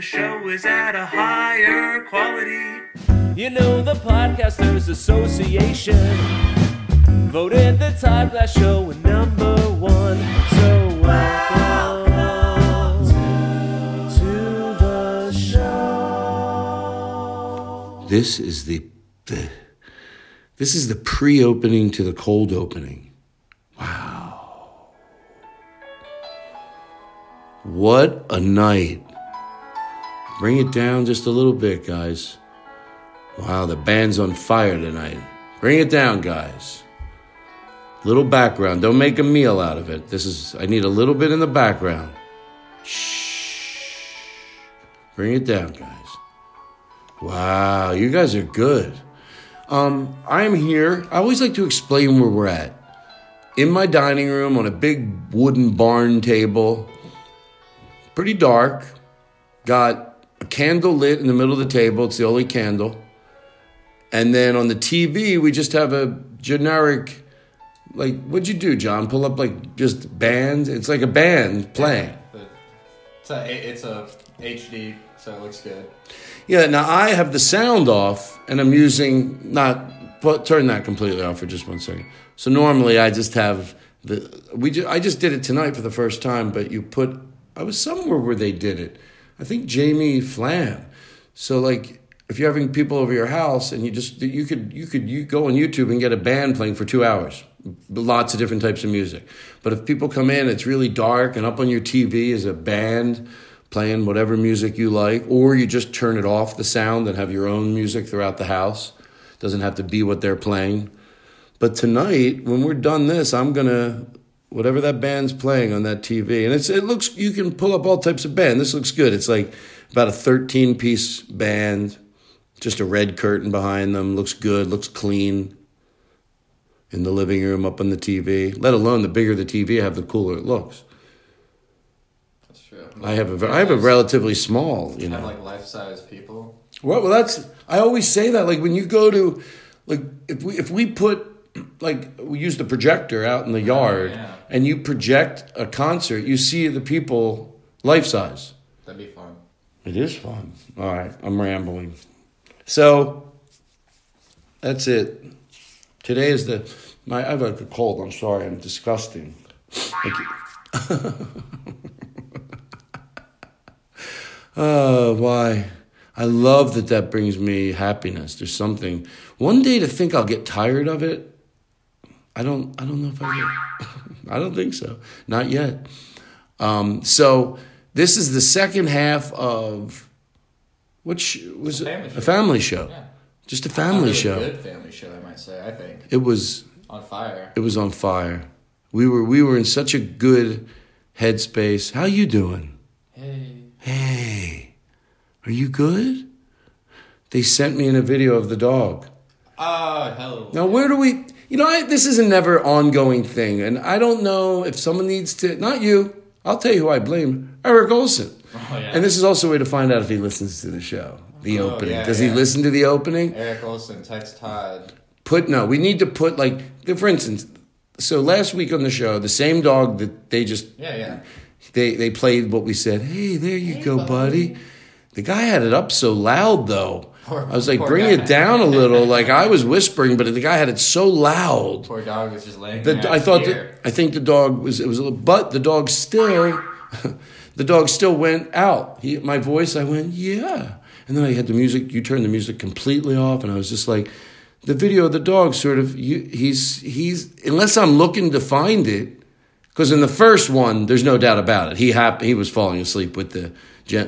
the show is at a higher quality. You know, the Podcasters Association voted the Todd Glass Show number one. So welcome to the show. This is the, the this is the pre-opening to the cold opening. Wow. What a night. Bring it down just a little bit, guys. Wow, the band's on fire tonight. Bring it down, guys. Little background. Don't make a meal out of it. This is, I need a little bit in the background. Shh. Bring it down, guys. Wow, you guys are good. Um, I'm here. I always like to explain where we're at. In my dining room on a big wooden barn table, pretty dark. Got a candle lit in the middle of the table. It's the only candle. And then on the TV, we just have a generic, like, what'd you do, John? Pull up like just bands? It's like a band playing. It's a, it's a HD, so it looks good. Yeah, now I have the sound off and I'm using, not, put, turn that completely off for just one second. So normally I just have the, we ju- I just did it tonight for the first time, but you put, I was somewhere where they did it. I think Jamie Flam. So like, if you're having people over your house and you just you could you could you go on YouTube and get a band playing for two hours, lots of different types of music. But if people come in, it's really dark, and up on your TV is a band playing whatever music you like, or you just turn it off the sound and have your own music throughout the house. Doesn't have to be what they're playing. But tonight, when we're done this, I'm gonna whatever that band's playing on that TV, and it's it looks you can pull up all types of band. This looks good. It's like about a 13 piece band just a red curtain behind them. Looks good, looks clean. In the living room, up on the TV. Let alone the bigger the TV I have, the cooler it looks. That's true. I have a I have a relatively small, you Have know. like life size people. Well, well, that's I always say that. Like when you go to, like if we if we put like we use the projector out in the yard yeah. And you project a concert, you see the people life size. That'd be fun. It is fun. All right, I'm rambling. So that's it. Today is the my. I have a cold. I'm sorry. I'm disgusting. Thank you. oh, why? I love that that brings me happiness. There's something. One day to think I'll get tired of it. I don't. I don't know if I will. I don't think so. Not yet. Um, so this is the second half of which was Family a family show. Yeah. Just a A family really show. Good family show, I might say. I think It was on fire. it was on fire. We were we were in such a good headspace. How you doing? Hey, Hey, are you good? They sent me in a video of the dog. oh hell. Now, where do we? You know, I, this is a never ongoing thing, and I don't know if someone needs to. Not you. I'll tell you who I blame. Eric Olson. Oh, yeah. And this is also a way to find out if he listens to the show, the Oh, opening. yeah, Does he listen to the opening? Eric Olson, text Todd. Put no. We need to put like, for instance. So last week on the show, the same dog that they just Yeah, yeah. they they played what we said. Hey, there you go, buddy. The guy had it up so loud though. Poor- I was like, bring guy. it down a little. Like I was whispering, but the guy had it so loud. Poor dog was just laying The, there. I thought that, I think the dog was it was a little, but the dog still, the dog still went out. He, my voice, I went yeah, and then I had the music. You turned the music completely off, and I was just like, the video of the dog sort of you, he's he's unless I'm looking to find it, because in the first one there's no doubt about it. He hap- he was falling asleep with the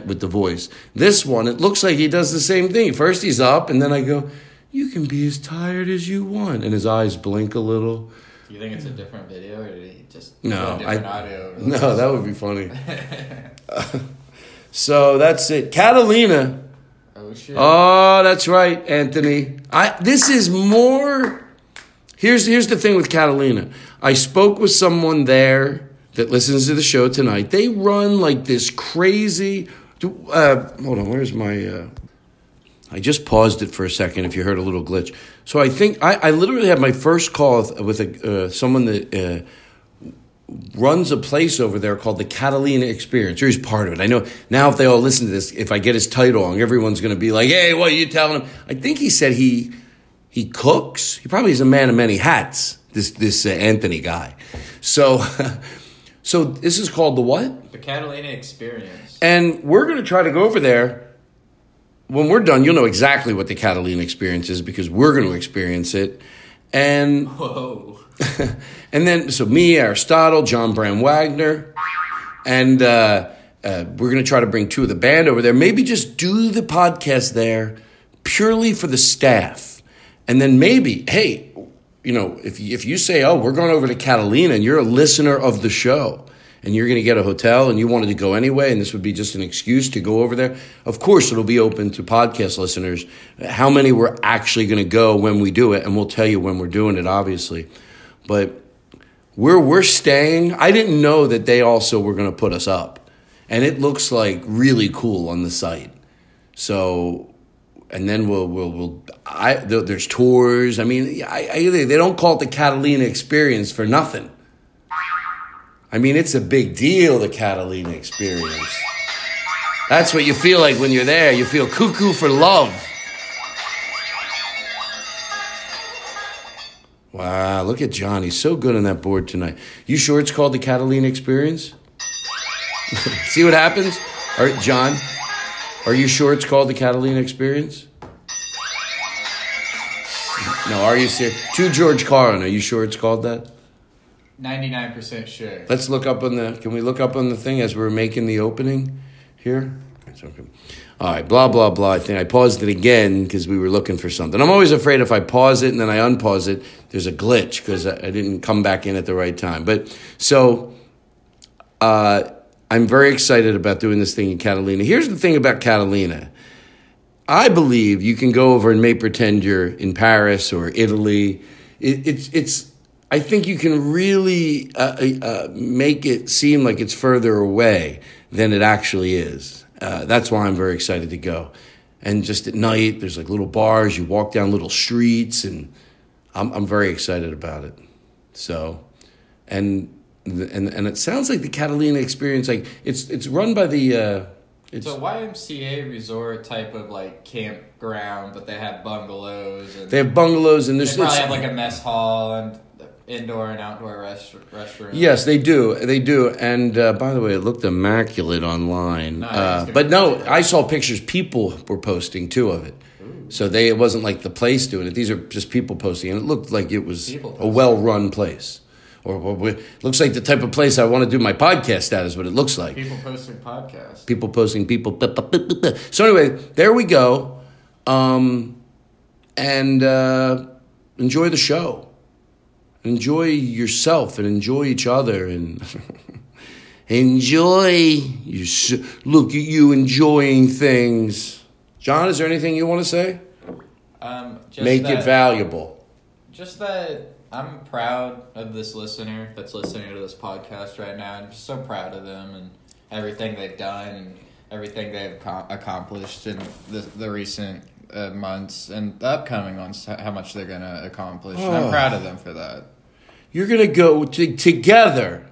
with the voice. This one it looks like he does the same thing. First he's up, and then I go. You can be as tired as you want, and his eyes blink a little. Do you think it's a different video or did he just No, a different I- audio? No, that would be funny. so that's it. Catalina. Oh shit. Oh, that's right, Anthony. I this is more Here's here's the thing with Catalina. I spoke with someone there that listens to the show tonight. They run like this crazy uh, hold on, where's my uh, I just paused it for a second if you heard a little glitch. So I think I, I literally had my first call with a, uh, someone that uh, runs a place over there called the Catalina Experience. He's part of it. I know now if they all listen to this, if I get his title wrong, everyone's going to be like, hey, what are you telling him? I think he said he he cooks. He probably is a man of many hats, this, this uh, Anthony guy. So, so this is called the what? The Catalina Experience. And we're going to try to go over there. When we're done, you'll know exactly what the Catalina experience is because we're going to experience it. And Whoa. and then so me, Aristotle, John Brand Wagner, and uh, uh, we're going to try to bring two of the band over there. Maybe just do the podcast there purely for the staff, and then maybe hey, you know, if if you say, oh, we're going over to Catalina, and you're a listener of the show. And you're going to get a hotel, and you wanted to go anyway, and this would be just an excuse to go over there. Of course, it'll be open to podcast listeners. How many we're actually going to go when we do it, and we'll tell you when we're doing it, obviously. But where we're staying, I didn't know that they also were going to put us up. And it looks like really cool on the site. So, and then we'll, we'll, we'll I, there's tours. I mean, I, I, they don't call it the Catalina experience for nothing. I mean, it's a big deal, the Catalina experience. That's what you feel like when you're there. You feel cuckoo for love. Wow, look at John. He's so good on that board tonight. You sure it's called the Catalina Experience? See what happens? All right, John, are you sure it's called the Catalina Experience? No, are you serious? To George Carlin, are you sure it's called that? 99% sure. Let's look up on the. Can we look up on the thing as we're making the opening here? It's okay. All right, blah blah blah. I think I paused it again because we were looking for something. I'm always afraid if I pause it and then I unpause it, there's a glitch because I, I didn't come back in at the right time. But so, uh, I'm very excited about doing this thing in Catalina. Here's the thing about Catalina. I believe you can go over and may pretend you're in Paris or Italy. It, it's it's. I think you can really uh, uh, make it seem like it's further away than it actually is. Uh, that's why I'm very excited to go. And just at night, there's like little bars. You walk down little streets, and I'm I'm very excited about it. So, and and and it sounds like the Catalina experience. Like it's it's run by the. It's a YMCA resort type of like campground, but they have bungalows and They have bungalows and they there's probably have like a mess hall and indoor and outdoor rest restroom. Yes, they do. They do. And uh, by the way, it looked immaculate online. Nice. Uh, but no, I saw pictures people were posting too of it. So they it wasn't like the place doing it. These are just people posting, and it looked like it was a well-run place, or, or looks like the type of place I want to do my podcast at. Is what it looks like. People posting podcasts. People posting people. So anyway, there we go, um, and uh, enjoy the show. Enjoy yourself and enjoy each other and enjoy your look at you enjoying things. John, is there anything you want to say? Um, just Make that, it valuable. Just that I'm proud of this listener that's listening to this podcast right now. I'm just so proud of them and everything they've done and everything they've co- accomplished in the, the recent uh, months and the upcoming months, h- how much they're going to accomplish. Oh. I'm proud of them for that. You're gonna go to, together.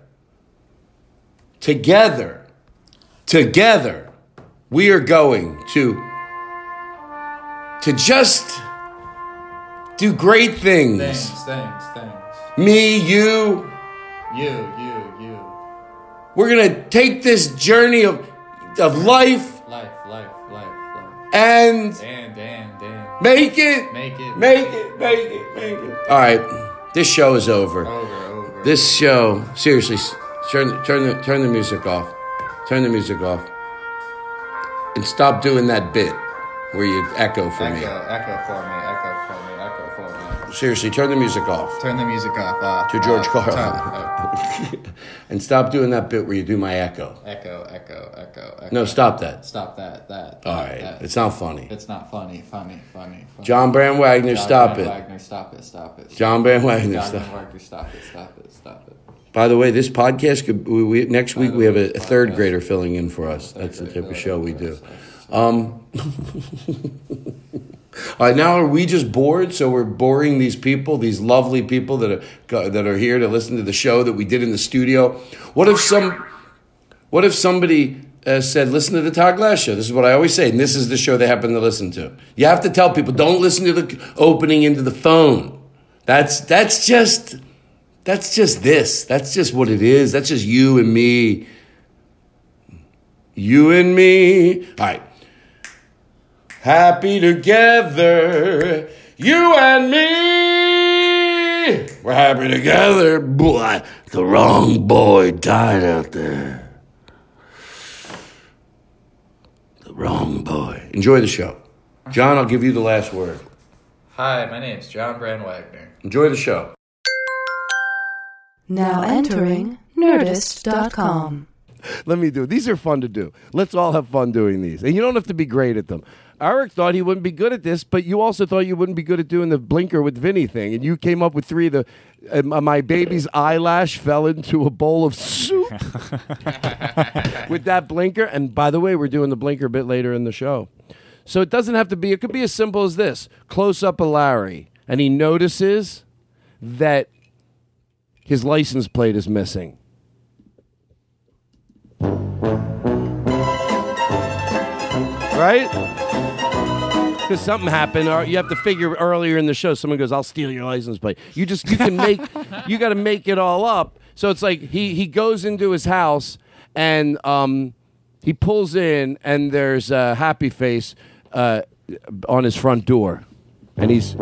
Together. Together. We are going to to just do great things. Thanks, thanks, thanks. Me, you, You, you, you. we're gonna take this journey of of life Life, life, life, life. and Dan, Dan. make it, Make it. make it, make it, make it. All right, this show is over. Over, over. This show, seriously, turn turn the turn the music off. Turn the music off. And stop doing that bit where you echo for echo, me. echo for me, Seriously, turn the music off. Turn the music off. Uh, To George uh, Carlin. uh, And stop doing that bit where you do my echo. echo, echo, echo, echo. No, stop that. Stop that. That. All right, that. it's not funny. It's not funny. Funny. Funny. funny. John Brand Wagner, John stop Van it. Wagner, stop it. Stop it. John Brand Wagner, John stop. Wagner, stop it. Stop it. Stop it. Stop it. By the way, this podcast could we, we, next week we have a, a third podcast- grader filling in for us. That's the type of show we do. Um, right, now are we just bored? So we're boring these people, these lovely people that are that are here to listen to the show that we did in the studio. What if some? What if somebody uh, said, "Listen to the Todd Glass show"? This is what I always say, and this is the show they happen to listen to. You have to tell people, don't listen to the opening into the phone. That's that's just that's just this. That's just what it is. That's just you and me. You and me. All right. Happy together. You and me. We're happy together. Boy, the wrong boy died out there. The wrong boy. Enjoy the show. John, I'll give you the last word. Hi, my name's John Brand Wagner. Enjoy the show. Now entering Nerdist.com. Let me do. These are fun to do. Let's all have fun doing these. And you don't have to be great at them. Eric thought he wouldn't be good at this, but you also thought you wouldn't be good at doing the blinker with Vinny thing. And you came up with three. Of The uh, my baby's eyelash fell into a bowl of soup with that blinker. And by the way, we're doing the blinker a bit later in the show. So it doesn't have to be. It could be as simple as this: close up of Larry, and he notices that his license plate is missing. right? Because something happened, or you have to figure earlier in the show. Someone goes, "I'll steal your license plate." You just you can make you got to make it all up. So it's like he he goes into his house and um, he pulls in, and there's a happy face uh, on his front door, and he's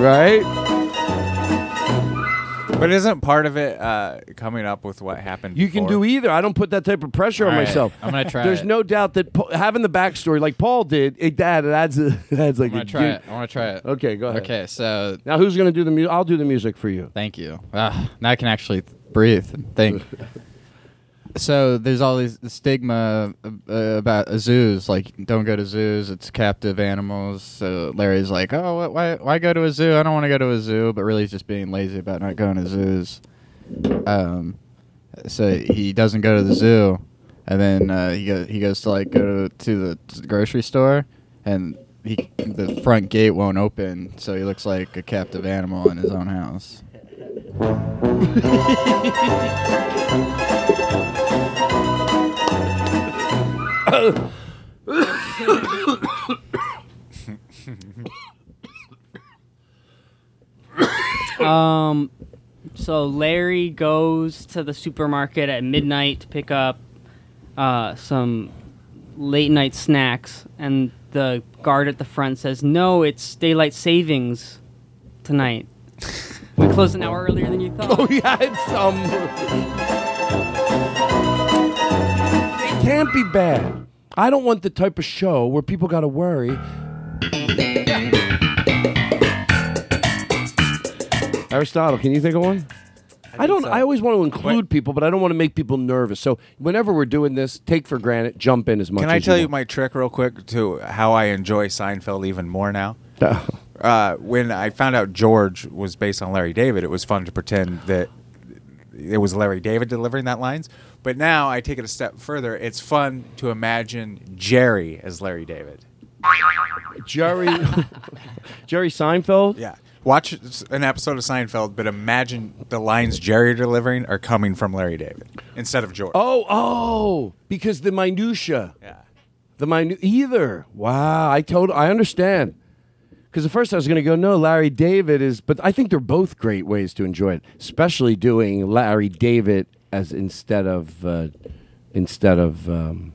right. But isn't part of it uh, coming up with what happened? You can do either. I don't put that type of pressure on All right. myself. I'm gonna try There's it. no doubt that po- having the backstory, like Paul did, it, that it adds, a, it adds like I'm gonna try dude- it. I want to try it. Okay, go ahead. Okay, so Now who's gonna do the music? I'll do the music for you. Thank you. Ah, now I can actually breathe and think. so there's all these stigma uh, about zoos, like don't go to zoos. It's captive animals. So Larry's like, oh, wh- why why go to a zoo? I don't want to go to a zoo, but really he's just being lazy about not going to zoos. Um, so he doesn't go to the zoo, and then uh, he goes he goes to like go to, to the grocery store, and he the front gate won't open, so he looks like a captive animal in his own house. Um, so Larry goes to the supermarket at midnight to pick up uh, some late night snacks, and the guard at the front says, "No, it's daylight savings tonight. We closed an hour earlier than you thought." Oh yeah, it's um. It can't be bad. I don't want the type of show where people got to worry. Aristotle, can you think of one? I, don't. I always want to include people, but I don't want to make people nervous. So whenever we're doing this, take for granted, jump in as much. As. Can I as tell you want. my trick real quick to how I enjoy Seinfeld even more now? uh, when I found out George was based on Larry David, it was fun to pretend that it was Larry David delivering that lines. But now I take it a step further. It's fun to imagine Jerry as Larry David. Jerry, Jerry Seinfeld. Yeah. Watch an episode of Seinfeld, but imagine the lines Jerry delivering are coming from Larry David instead of George. Oh, oh, because the minutia. Yeah. The minute either. Wow, I told I understand. Because at first I was going to go, no, Larry David is, but I think they're both great ways to enjoy it, especially doing Larry David as instead of uh, instead of um,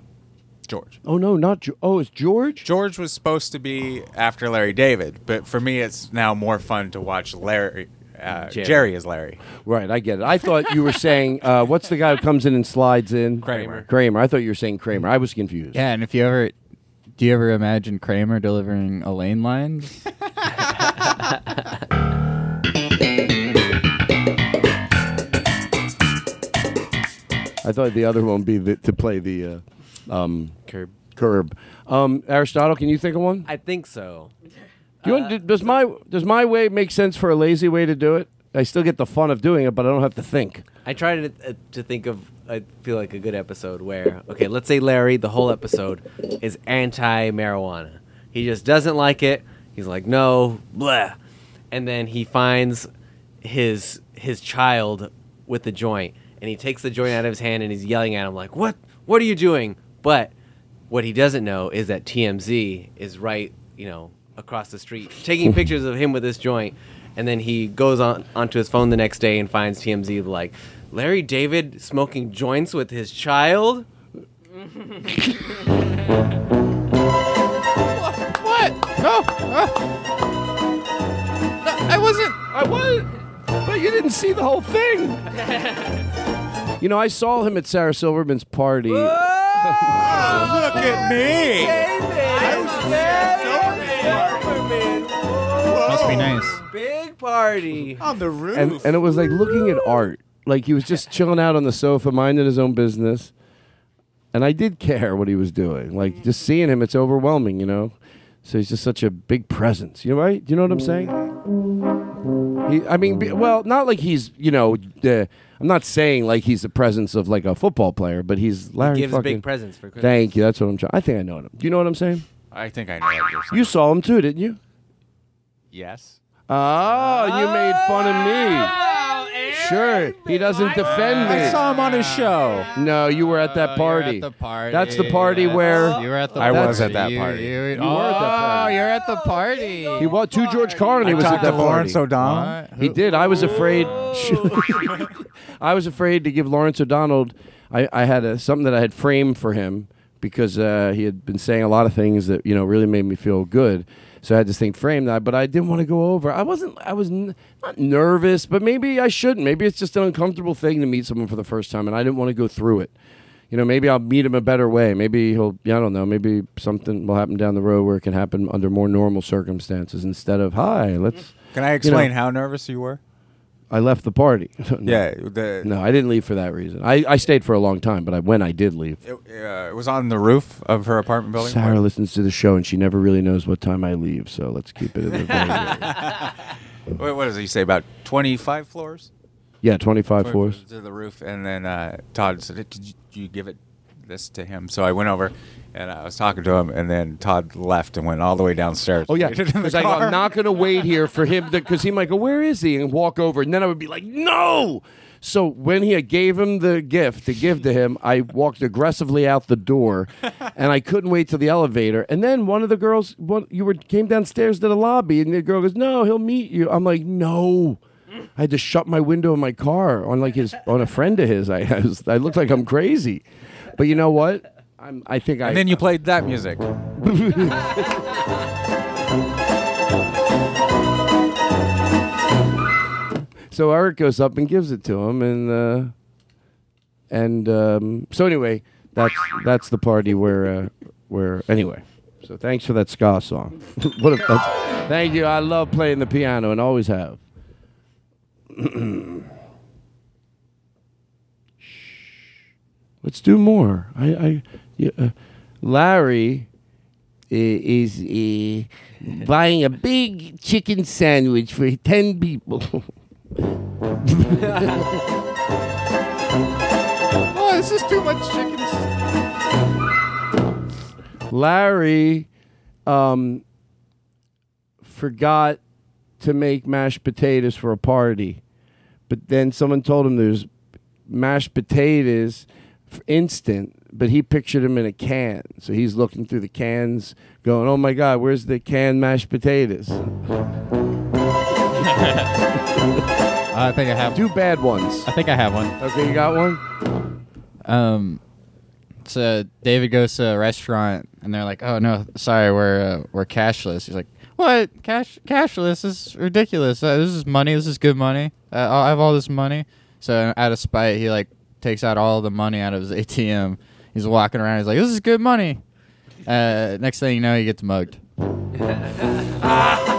George. Oh no, not jo- oh, it's George. George was supposed to be after Larry David, but for me, it's now more fun to watch Larry. Uh, Jerry. Jerry. as Larry. Right, I get it. I thought you were saying uh, what's the guy who comes in and slides in? Kramer. Kramer. I thought you were saying Kramer. I was confused. Yeah, and if you ever do you ever imagine Kramer delivering Elaine lines? I thought the other one would be the, to play the uh, um, curb. Curb. Um, Aristotle, can you think of one? I think so. Do you want, does my does my way make sense for a lazy way to do it? I still get the fun of doing it, but I don't have to think. I try to uh, to think of I feel like a good episode where okay, let's say Larry, the whole episode is anti-marijuana. He just doesn't like it. He's like, no, blah, and then he finds his his child with the joint, and he takes the joint out of his hand and he's yelling at him like, what What are you doing? But what he doesn't know is that TMZ is right, you know, across the street, taking pictures of him with this joint. And then he goes on onto his phone the next day and finds TMZ like Larry David smoking joints with his child. What? No. Oh, I wasn't. I wasn't. But you didn't see the whole thing. You know, I saw him at Sarah Silverman's party. Look at me. Must be nice. Big party on the roof. and and it was like looking at art. Like he was just chilling out on the sofa, minding his own business. And I did care what he was doing. Like just seeing him, it's overwhelming, you know. So he's just such a big presence. You know, right? Do you know what I'm saying? He, I mean, be, well, not like he's, you know, uh, I'm not saying like he's the presence of like a football player, but he's Larry. gives fucking, big presence for Christmas. Thank you. That's what I'm trying. I think I know him. Do you know what I'm saying? I think I know what you're saying. You saw him too, didn't you? Yes. Oh, you made fun of me. Sure, he doesn't defend me. I saw him on his show. No, you were at that Oh, party. you're at the party. That's the party where You were at the. I was party. at that You- party. You, You oh, were at that party. you're at the party. he was to George Carlin. He was at talked that party. Lawrence O'Donnell. He did. I was afraid. I was afraid to give Lawrence O'Donnell. I, I had a, something that I had framed for him because uh, he had been saying a lot of things that you know really made me feel good. So I had this thing framed, that, but I didn't want to go over. I wasn't. I was n- not nervous, but maybe I shouldn't. Maybe it's just an uncomfortable thing to meet someone for the first time, and I didn't want to go through it. You know, maybe I'll meet him a better way. Maybe he'll. Yeah, I don't know. Maybe something will happen down the road where it can happen under more normal circumstances instead of hi. Let's. Can I you explain know. how nervous you were? I left the party. No. Yeah. The, No, I didn't leave for that reason. I, I stayed for a long time, but I, when I did leave, It, uh, it was on the roof of her apartment building. Sarah listens to the show and she never really knows what time I leave. So let's keep it in the very Wait, what does he say? About 25 floors? yeah, twenty five floors. To the roof. And then uh, Todd said, Did you, you give it this to him? So I went over and I was talking to him. And then Todd left and went all the way downstairs. Oh yeah, Waited in the because I go, I'm not going to wait here for him because he might go, "Where is he?" and walk over, and then I would be like, "No." So when he gave him the gift to give to him, I walked aggressively out the door, and I couldn't wait till the elevator. And then one of the girls, one you were came downstairs to the lobby, and the girl goes, "No, he'll meet you." I'm like, "No." I had to shut my window in my car on like his on a friend of his. I I, was, I looked like I'm crazy, but you know what? I'm. I think I. And then you played that music. so Eric goes up and gives it to him, and uh, and um, so anyway, that's that's the party where uh, where anyway. So thanks for that ska song. what a, thank you. I love playing the piano and always have. Let's do more. I, I yeah, uh, Larry i- is uh, buying a big chicken sandwich for ten people. oh, this is too much chicken. Larry um, forgot to make mashed potatoes for a party, but then someone told him there's mashed potatoes instant, but he pictured him in a can. So he's looking through the cans, going, "Oh my God, where's the canned mashed potatoes?" I think I have two bad ones. I think I have one. Okay, you got one. Um, so David goes to a restaurant and they're like, "Oh no, sorry, we're uh, we're cashless." He's like, "What? Cash cashless is ridiculous. Uh, this is money. This is good money. Uh, I have all this money." So out of spite, he like takes out all the money out of his ATM. He's walking around. He's like, "This is good money." Uh, next thing you know, he gets mugged.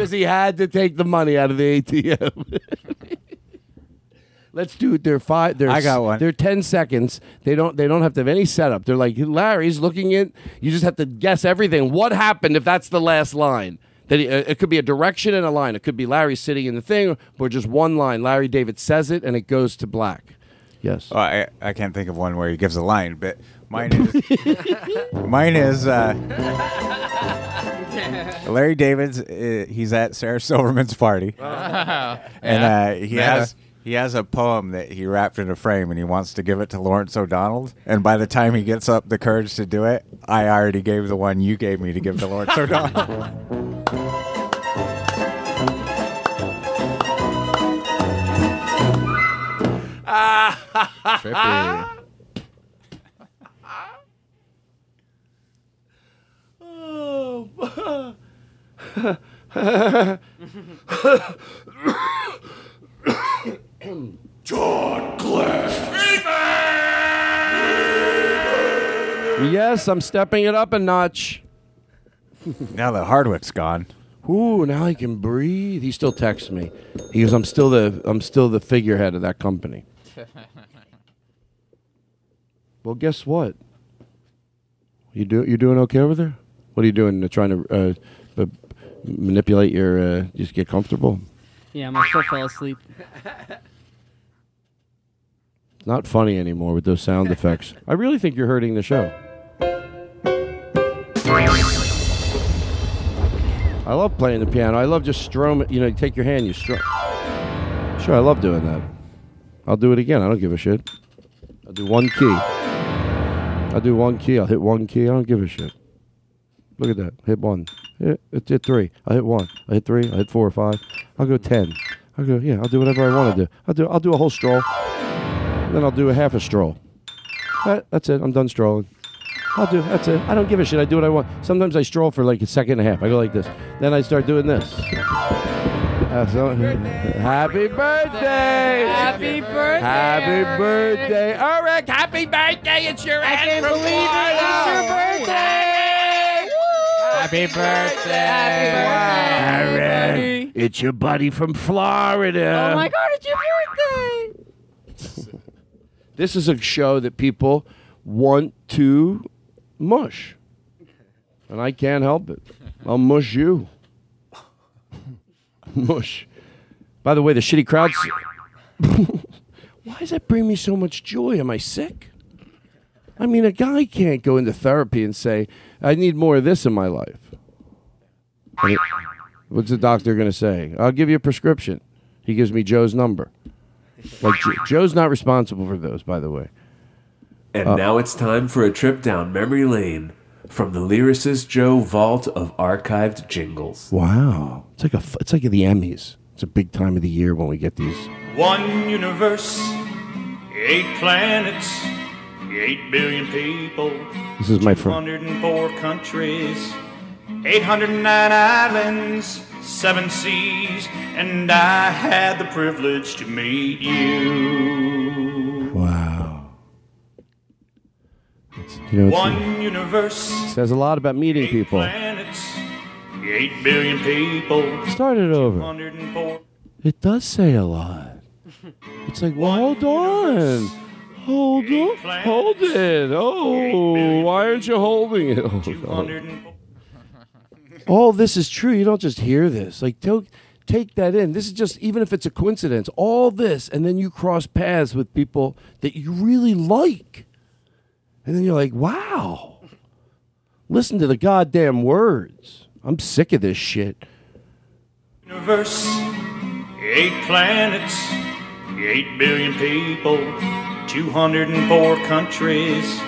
Because he had to take the money out of the ATM. Let's do it. They're five. They're I got one. They're ten seconds. They don't. They don't have to have any setup. They're like Larry's looking at. You just have to guess everything. What happened if that's the last line? That he, uh, it could be a direction and a line. It could be Larry sitting in the thing, or just one line. Larry David says it, and it goes to black. Yes. Oh, I, I can't think of one where he gives a line, but mine is mine is uh, Larry David's. Uh, he's at Sarah Silverman's party, and uh, he Yeah. has he has a poem that he wrapped in a frame, and he wants to give it to Lawrence O'Donnell. And by the time he gets up the courage to do it, I already gave the one you gave me to give to Lawrence O'Donnell. Trippy. John Glass. Yes, I'm stepping it up a notch. now that Hardwick's gone. Ooh, now I can breathe. He still texts me. He goes, "I'm still the I'm still the figurehead of that company." well, guess what? You do you doing okay over there? What are you doing? Uh, trying to uh, uh, manipulate your uh, just get comfortable? Yeah, my foot fell asleep. Not funny anymore with those sound effects. I really think you're hurting the show. I love playing the piano. I love just strum it. You know, you take your hand, you strum. Sure, I love doing that. I'll do it again. I don't give a shit. I'll do one key. I'll do one key. I'll hit one key. I don't give a shit. Look at that. Hit one. Hit, hit, hit three. I hit one. I hit three. I hit four or five. I'll go ten. I'll go. Yeah. I'll do whatever I want to do. I'll do. I'll do a whole stroll. Then I'll do a half a stroll. That, that's it. I'm done strolling. I'll do. That's it. I don't give a shit. I do what I want. Sometimes I stroll for like a second and a half. I go like this. Then I start doing this. Uh, so- happy birthday! Happy birthday! Happy Eric. birthday, Eric! Happy birthday! It's your I can't believe it! It's your birthday! Happy birthday! Happy birthday, Eric, buddy. it's your buddy from Florida. Oh my god, it's your birthday! This is a show that people want to mush. And I can't help it. I'll mush you. mush. By the way, the shitty crowds. Why does that bring me so much joy? Am I sick? I mean, a guy can't go into therapy and say, I need more of this in my life. What's the doctor going to say? I'll give you a prescription. He gives me Joe's number. Like Joe's not responsible for those, by the way. And Uh, now it's time for a trip down memory lane from the lyricist Joe vault of archived jingles. Wow, it's like a f- it's like the Emmys. It's a big time of the year when we get these. One universe, eight planets, eight billion people. This is my friend. 104 countries, 809 islands, seven seas, and I had the privilege to meet you. Wow. You know, One universe, says a lot about meeting people. planets, eight billion people. Start it over. It does say a lot. It's like, well, hold on. Hold on. Hold it. Oh, why aren't you holding it? Oh, no. All this is true. You don't just hear this. Like, take, take that in. This is just, even if it's a coincidence, all this, and then you cross paths with people that you really like. And then you're like, wow. Listen to the goddamn words. I'm sick of this shit. universe, eight planets, eight billion people, 204 countries,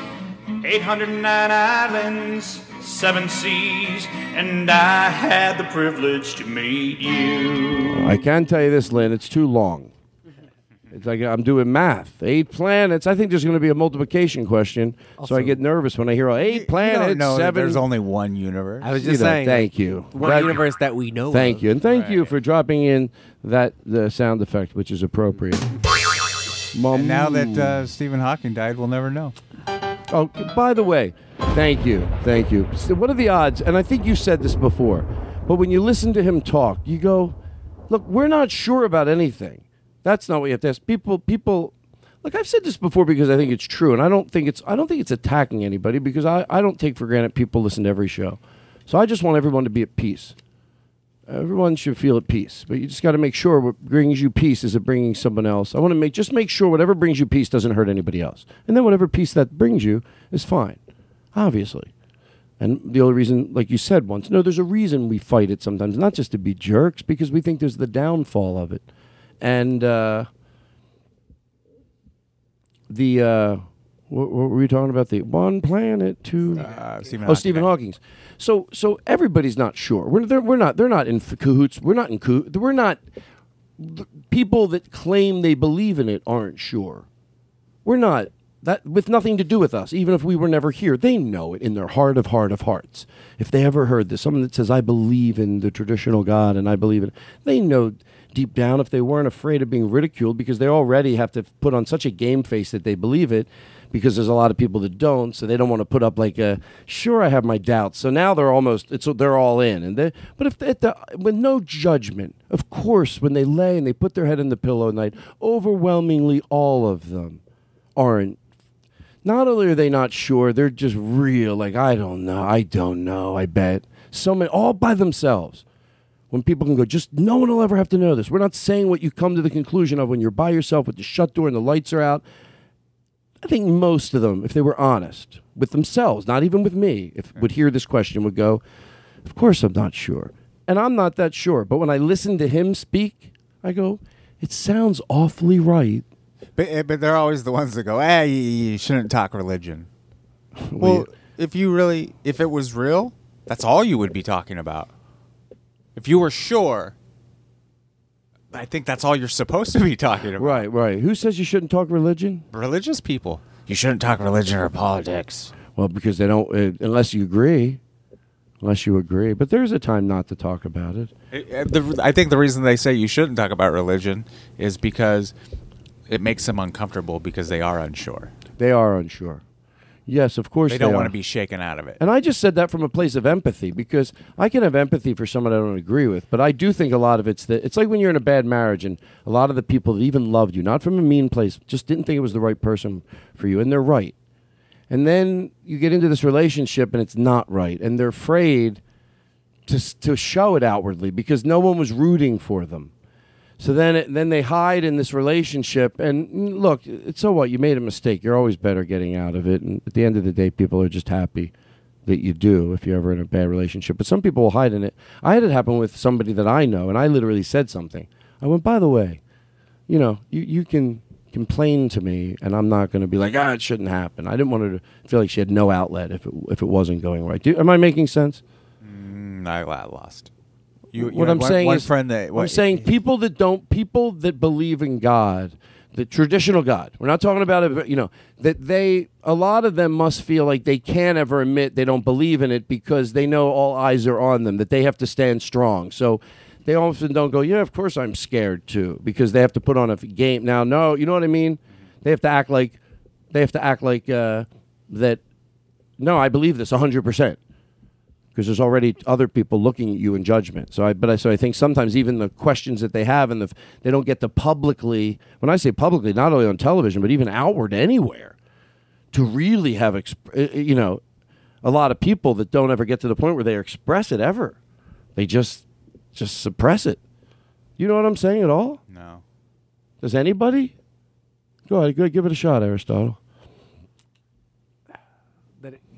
809 islands, seven seas, and I had the privilege to meet you. I can tell you this, Lynn. It's too long. It's like I'm doing math. Eight planets. I think there's going to be a multiplication question, so I get nervous when I hear eight planets. No, seven. there's only one universe. I was You just know, saying. Thank you. One That- universe that we know. Thank of. you, and thank you for dropping in that the sound effect, which is appropriate. And now that uh, Stephen Hawking died, we'll never know. Oh, by the way, thank you, thank you. So what are the odds? And I think you said this before, but when you listen to him talk, you go, "Look, we're not sure about anything." That's not what you have to ask. People, people. Look, I've said this before because I think it's true, and I don't think it's I don't think it's attacking anybody because I, I don't take for granted people listen to every show. So I just want everyone to be at peace. Everyone should feel at peace, but you just got to make sure what brings you peace is it bringing someone else. I want to make just make sure whatever brings you peace doesn't hurt anybody else, and then whatever peace that brings you is fine, obviously. And the only reason, like you said once, no, there's a reason we fight it sometimes, not just to be jerks, because we think there's the downfall of it, and uh, the uh, what, what were we talking about? The one planet, two. Uh, Stephen oh, Hawking Stephen died. Hawking's. So, so everybody's not sure. We're they're, we're not. They're not in cahoots. We're not in cahoots. We're not. the people that claim they believe in it aren't sure. We're not. That with nothing to do with us. Even if we were never here, they know it in their heart of heart of hearts. If they ever heard this, someone that says, "I believe in the traditional God and I believe in," it, they know deep down if they weren't afraid of being ridiculed because they already have to put on such a game face that they believe it because there's a lot of people that don't so they don't want to put up like a sure i have my doubts so now they're almost it's they're all in and they but if the with no judgment of course when they lay and they put their head in the pillow at night overwhelmingly all of them aren't not only are they not sure they're just real like i don't know i don't know i bet so many all by themselves when people can go, just no one will ever have to know this. We're not saying what you come to the conclusion of when you're by yourself with the shut door and the lights are out. I think most of them, if they were honest with themselves, not even with me, if would hear this question, would go, Of course I'm not sure. And I'm not that sure. But when I listen to him speak, I go, It sounds awfully right. But, eh, but they're always the ones that go, "Ah, you, you shouldn't talk religion." well, if you really, if it was real, that's all you would be talking about. If you were sure, I think that's all you're supposed to be talking about. Right, right. Who says you shouldn't talk religion? Religious people. You shouldn't talk religion or politics. Well, because they don't, uh, unless you agree. Unless you agree. But there's a time not to talk about it. Uh, I think the reason they say you shouldn't talk about religion is because it makes them uncomfortable because they are unsure. They are unsure. Yes, of course They don't want to be shaken out of it. And I just said that from a place of empathy because I can have empathy for someone I don't agree with, but I do think a lot of it's that it's like when you're in a bad marriage and a lot of the people that even loved you, not from a mean place, just didn't think it was the right person for you, and they're right. And then you get into this relationship and it's not right, and they're afraid to to show it outwardly because no one was rooting for them. So then, it, then they hide in this relationship, and look, so what you made a mistake. You're always better getting out of it, and at the end of the day, people are just happy that you do if you're ever in a bad relationship. But some people will hide in it. I had it happen with somebody that I know, and I literally said something. I went, by the way, you know, you, you can complain to me, and I'm not going to be like, ah, it shouldn't happen. I didn't want her to feel like she had no outlet if it, if it wasn't going right. Do, am I making sense? Mm, I lost. You, you what I'm one, saying one is, friend that I'm saying people that don't, people that believe in God, the traditional God. We're not talking about it, you know, that they, a lot of them must feel like they can't ever admit they don't believe in it because they know all eyes are on them, that they have to stand strong. So they often don't go, yeah, of course I'm scared too, because they have to put on a game. Now, no, you know what I mean? They have to act like, they have to act like uh, that, no, I believe this 100% because there's already other people looking at you in judgment. So I, but I, so I think sometimes even the questions that they have and the, they don't get to publicly. When I say publicly, not only on television but even outward anywhere, to really have, exp- uh, you know, a lot of people that don't ever get to the point where they express it ever. They just, just suppress it. You know what I'm saying at all? No. Does anybody? Go ahead, go give it a shot, Aristotle.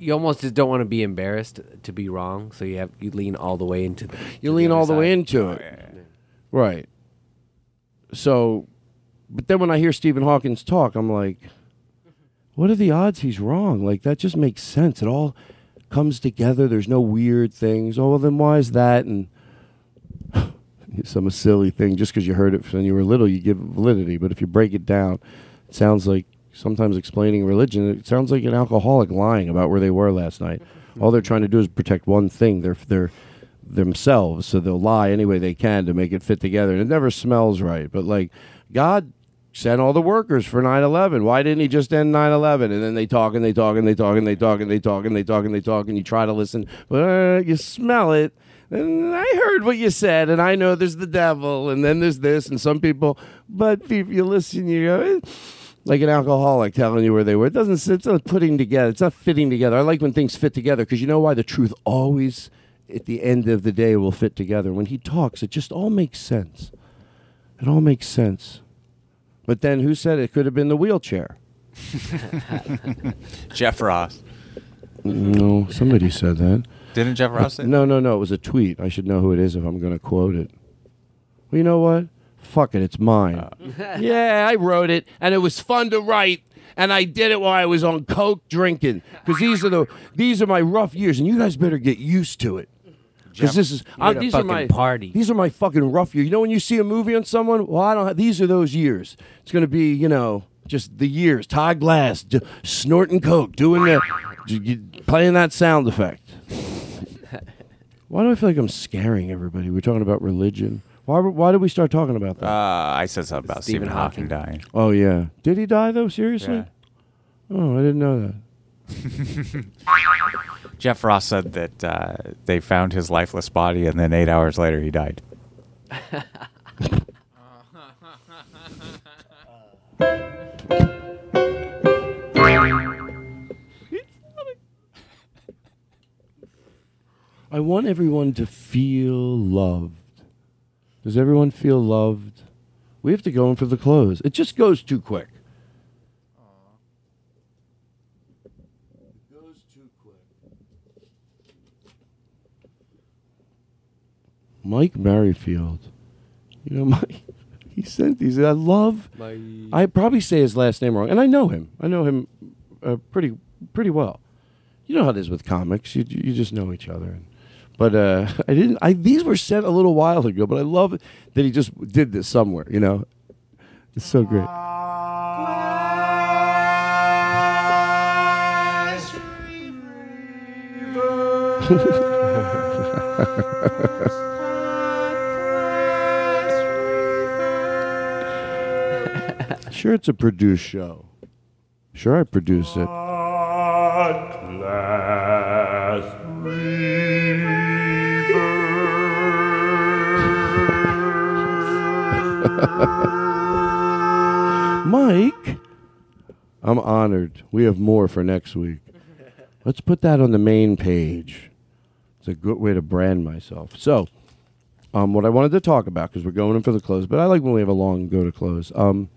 That you almost just don't want to be embarrassed to be wrong, so you have you lean all the way into the. You lean other all the way into it. Oh, right. So, but then when I hear Stephen Hawkins talk, I'm like, what are the odds he's wrong? Like, that just makes sense. It all comes together. There's no weird things. Oh, well, then why is that? And some silly thing. Just because you heard it when you were little, you give it validity. But if you break it down, it sounds like sometimes explaining religion, it sounds like an alcoholic lying about where they were last night. All they're trying to do is protect one thing. They're, they're themselves, so they'll lie any way they can to make it fit together. And it never smells right. But like God sent all the workers for 9-11. Why didn't he just end 9-11? And then they talk and they talk and they talk and they talk and they talk and they talk and they talk and you try to listen, but uh, you smell it. And I heard what you said, and I know there's the devil, and then there's this, and some people. But if you listen, you go eh, like an alcoholic telling you where they were. It doesn't. It's not putting together. It's not fitting together. I like when things fit together because you know why the truth always, at the end of the day, will fit together. When he talks, it just all makes sense. It all makes sense. But then who said it could have been the wheelchair? Jeff Ross. No, somebody said that. Didn't Jeff Ross uh, say No, no, no. It was a tweet. I should know who it is if I'm going to quote it. Well, you know what? Fuck it. It's mine. yeah, I wrote it, and it was fun to write. And I did it while I was on coke drinking because these are the these are my rough years, and you guys better get used to it. Because this is You're uh, at a these are fucking my party. These are my fucking rough years. You know when you see a movie on someone, well, I don't. Have, these are those years. It's going to be you know just the years. Todd Glass d- snorting coke, doing the j- y- playing that sound effect. Why do I feel like I'm scaring everybody? We're talking about religion. Why? Why did we start talking about that? Uh, I said something about Stephen, Hawking dying. oh yeah, did he die though? Seriously? Yeah. Oh, I didn't know that. Jeff Ross said that uh, they found his lifeless body, and then eight hours later he died. I want everyone to feel loved. Does everyone feel loved? We have to go in for the close. It just goes too quick. It goes too quick. Mike Merrifield. You know, Mike. He sent these. I love. I probably say his last name wrong, and I know him. I know him uh, pretty pretty well. You know how it is with comics. You you just know each other. But uh, I didn't. I these were sent a little while ago. But I love that he just did this somewhere. You know, it's so great. sure, it's a produced show. Sure, I produce it. Mike, I'm honored. We have more for next week. Let's put that on the main page. It's a good way to brand myself. So, um, what I wanted to talk about because we're going in for the close, but I like when we have a long go to close. Um,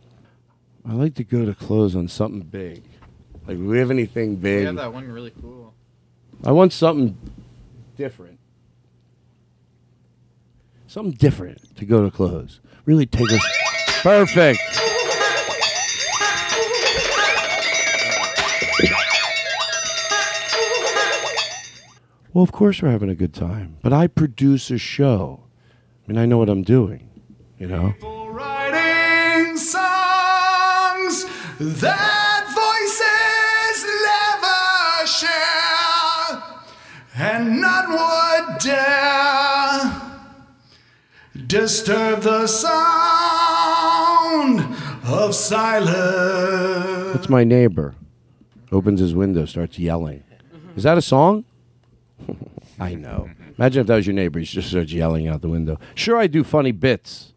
I like to go to close on something big. Like, we have anything big? Yeah, that one really cool. I want something different. Something different to go to close. Really take us. Perfect. Well, of course we're having a good time, but I produce a show. I mean, I know what I'm doing, you know? Writing songs that disturb the sound of silence. That's my neighbor. Opens his window, starts yelling. Is that a song? I know. Imagine if that was your neighbor. He just starts yelling out the window. Sure, I do funny bits.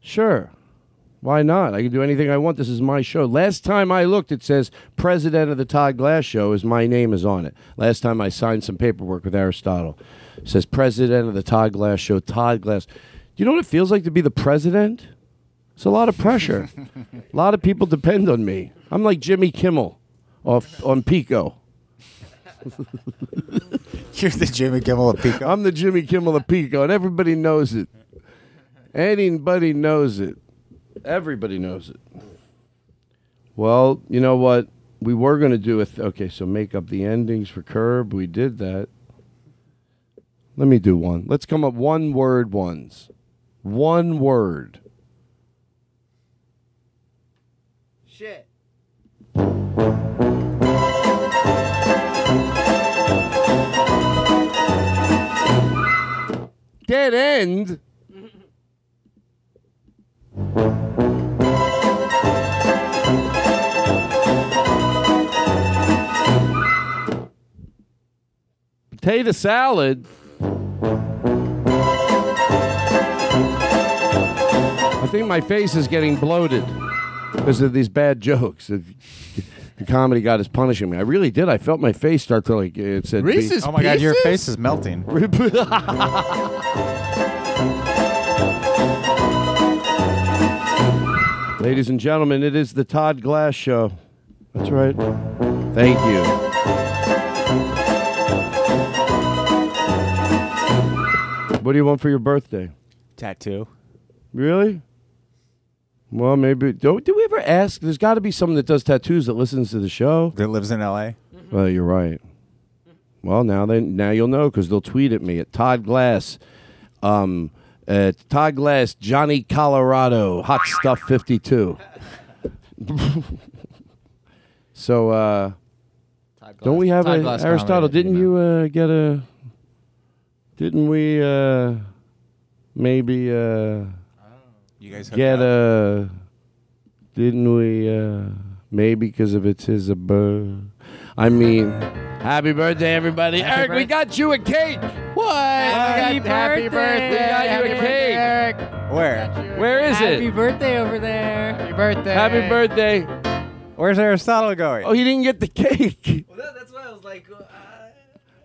Sure. Why not? I can do anything I want. This is my show. Last time I looked, it says president of the Todd Glass Show is my name is on it. Last time I signed some paperwork with Aristotle, says president of the Todd Glass Show. Todd Glass. Do you know what it feels like to be the president? It's a lot of pressure. a lot of people depend on me. I'm like Jimmy Kimmel off on Pico. You're the Jimmy Kimmel of Pico. I'm the Jimmy Kimmel of Pico, and everybody knows it. Anybody knows it. Everybody knows it. Well, you know what? We were going to do it. Okay, so make up the endings for Curb. We did that. Let me do one. Let's come up one word ones. One word. Shit. Dead end. Potato salad. I think my face is getting bloated because of these bad jokes. The, the comedy god is punishing me. I really did. I felt my face start to like it said. Reese's Oh my God, your Pieces? face is melting. Ladies and gentlemen, it is the Todd Glass Show. That's right. Thank you. What do you want for your birthday? Tattoo. Really? Well, maybe. Do, do we ever ask? There's got to be someone that does tattoos that listens to the show. That lives in L.A. Well, you're right. Well, now they now you'll know because they'll tweet at me at Todd Glass, um, at Todd Glass, Johnny Colorado, Hot Stuff 52. so, uh, don't we have Todd a Glass Aristotle? comedy, Didn't you uh, get a? Didn't we uh, maybe uh, You guys get a? Didn't we uh, maybe because of it's his a bird? I mean, happy birthday, everybody! Happy Eric, we got you a cake. What? Happy We got- Happy birthday! We got you a cake. Eric. Where? Where is Happy it? Happy birthday over there. Happy birthday. Happy birthday! Where's Aristotle going? Oh, he didn't get the cake. Well, that's why I was like, uh,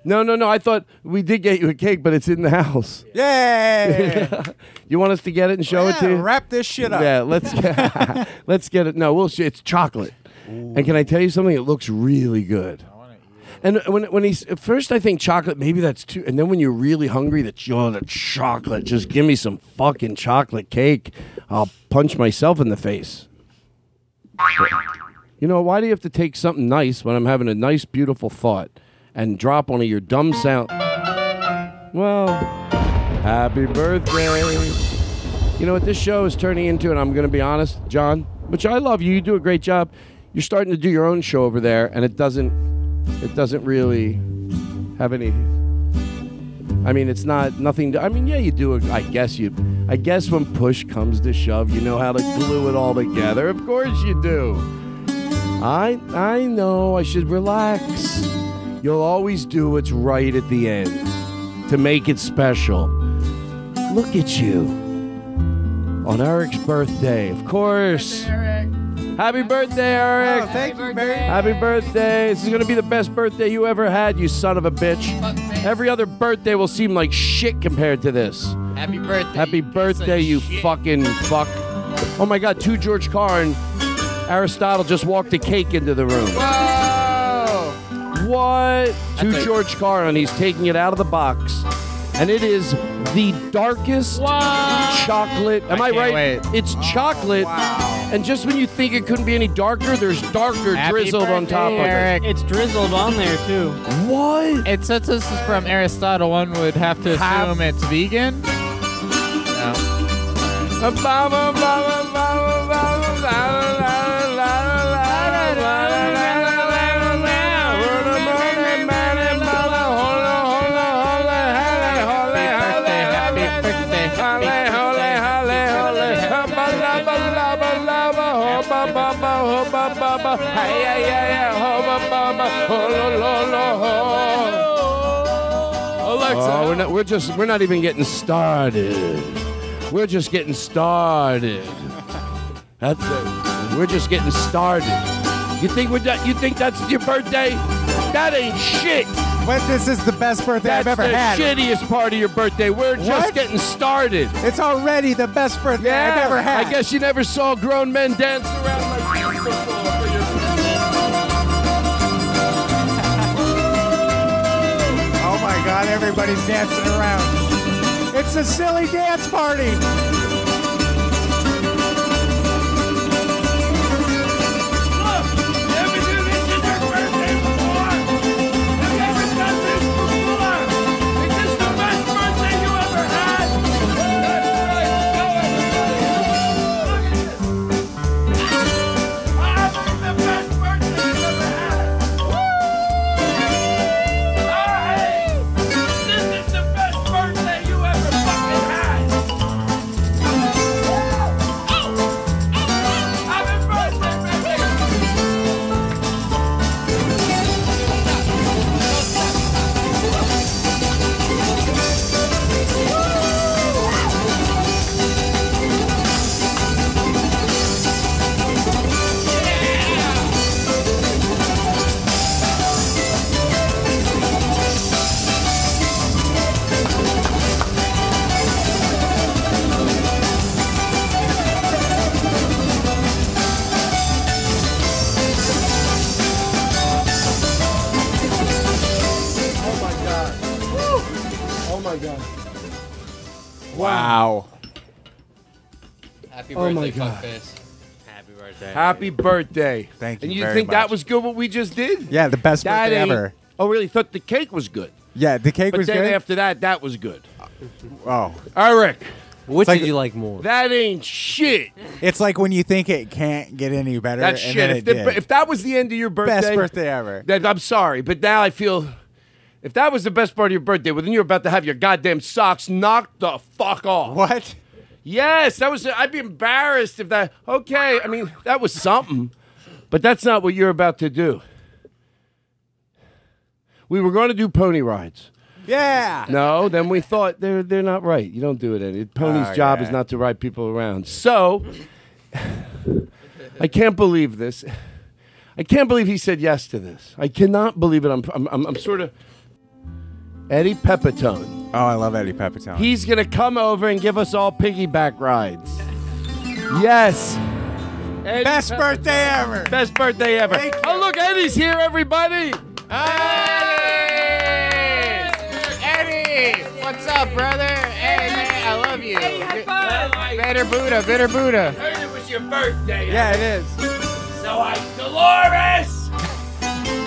No, no, no. I thought we did get you a cake, but it's in the house. Yay! you want us to get it and show it to you? wrap this shit up. Yeah, let's get, let's get it. No, we'll. sh- It's chocolate. And can I tell you something? It looks really good. And when when he's at first, I think chocolate. Maybe that's too. And then when you're really hungry, that oh, the chocolate. Just give me some fucking chocolate cake. I'll punch myself in the face. You know why do you have to take something nice when I'm having a nice, beautiful thought and drop one of your dumb sound? Well, happy birthday. You know what this show is turning into, and I'm going to be honest, John, which I love you. You do a great job. You're starting to do your own show over there, and it doesn't, it doesn't really have any. I mean, it's not nothing. To, I mean, yeah, you do. I guess you. I guess when push comes to shove, you know how to glue it all together. Of course you do. I I know. I should relax. You'll always do what's right at the end to make it special. Look at you on Eric's birthday, of course. Happy birthday, Eric! Oh, thank you, Barry. Happy birthday! This is gonna be the best birthday you ever had, you son of a bitch. Every other birthday will seem like shit compared to this. Happy birthday. Happy birthday, you fucking fuck. Oh my god, two George Carlin Aristotle just walked a cake into the room. Whoa! What? To George Carlin. He's taking it out of the box. And it is the darkest chocolate. Am I, can't right? wait. It's chocolate. And just when you think it couldn't be any darker, there's darker Happy drizzled on top of it. Eric. It's drizzled on there too. What? It says this is from Aristotle, one would have to assume it's vegan. No. Oh, we're not. We're just. We're not even getting started. We're just getting started. That's it. We're just getting started. You think we're? done- You think that's your birthday? That ain't shit. But this is the best birthday That's I've ever had. That's the had. shittiest part of your birthday. We're just What? getting started. It's already the best birthday I've ever had. I guess you never saw grown men dance around like this before. God! Everybody's dancing around. It's a silly dance party. Happy birthday. Happy birthday. Thank And you you very think that much. was good what we just did? Yeah, the best That birthday ain't- ever. Oh, really? Thought the cake was good. Yeah, the cake was good. but was then good. after that, that was good. oh, Eric, Which like- did you like more? that ain't shit. it's like when you think it can't get any better. That's and shit. Then If, it the- did. if that was the end of your birthday, best birthday ever. That, I'm sorry, but now I feel if that was the best part of your birthday, well, then you're about to have your goddamn socks knocked the fuck off. What? Yes, that was. I'd be embarrassed if that. Okay, I mean that was something, but that's not what you're about to do. We were going to do pony rides. Yeah. No, then we thought they're they're not right. You don't do it. Any pony's Oh, job yeah. is not to ride people around. So I can't believe this. I can't believe he said yes to this. I cannot believe it. I'm I'm I'm, I'm sort of Eddie Pepitone. Oh, I love Eddie Pepitone. He's gonna come over and give us all piggyback rides. Yes. Eddie best Pep- birthday ever. Best birthday ever. Thank Oh look, Eddie's here, everybody. Eddie, what's up, brother? Hey, man, I love you. Bitter Buddha, bitter Buddha. heard it was your birthday. Yeah, it is. So I, Dolores,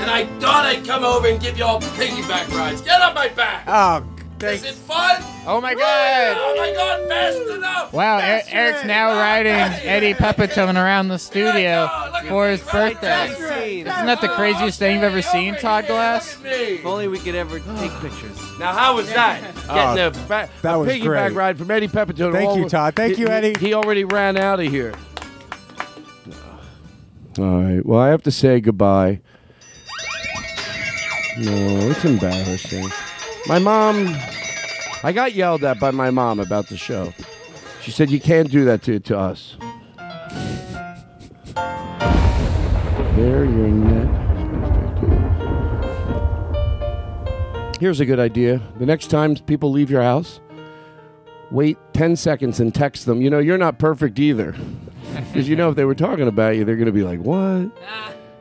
and I thought I'd come over and give you all piggyback rides. Get on my back. Oh, Is it fun? Oh my God. Oh my God! Fast enough. Wow, Er- Eric's now riding Eddie Pepitone around the studio for his birthday. Scene. Isn't that the craziest thing you've ever seen, Todd Glass? If only we could ever take pictures. Now, how was that? Getting Oh, a, ba- that a was piggyback great. ride from Eddie Pepitone. Thank All- you, Todd. Thank he- you, he- Eddie. He already ran out of here. All right. Well, I have to say goodbye. No, it's embarrassing. My mom, I got yelled at by my mom about the show. She said you can't do that to to us. There, your net. Here's a good idea. The next time people leave your house, wait 10 seconds and text them. You know, you're not perfect either. Because you know, if they were talking about you, they're going to be like, what?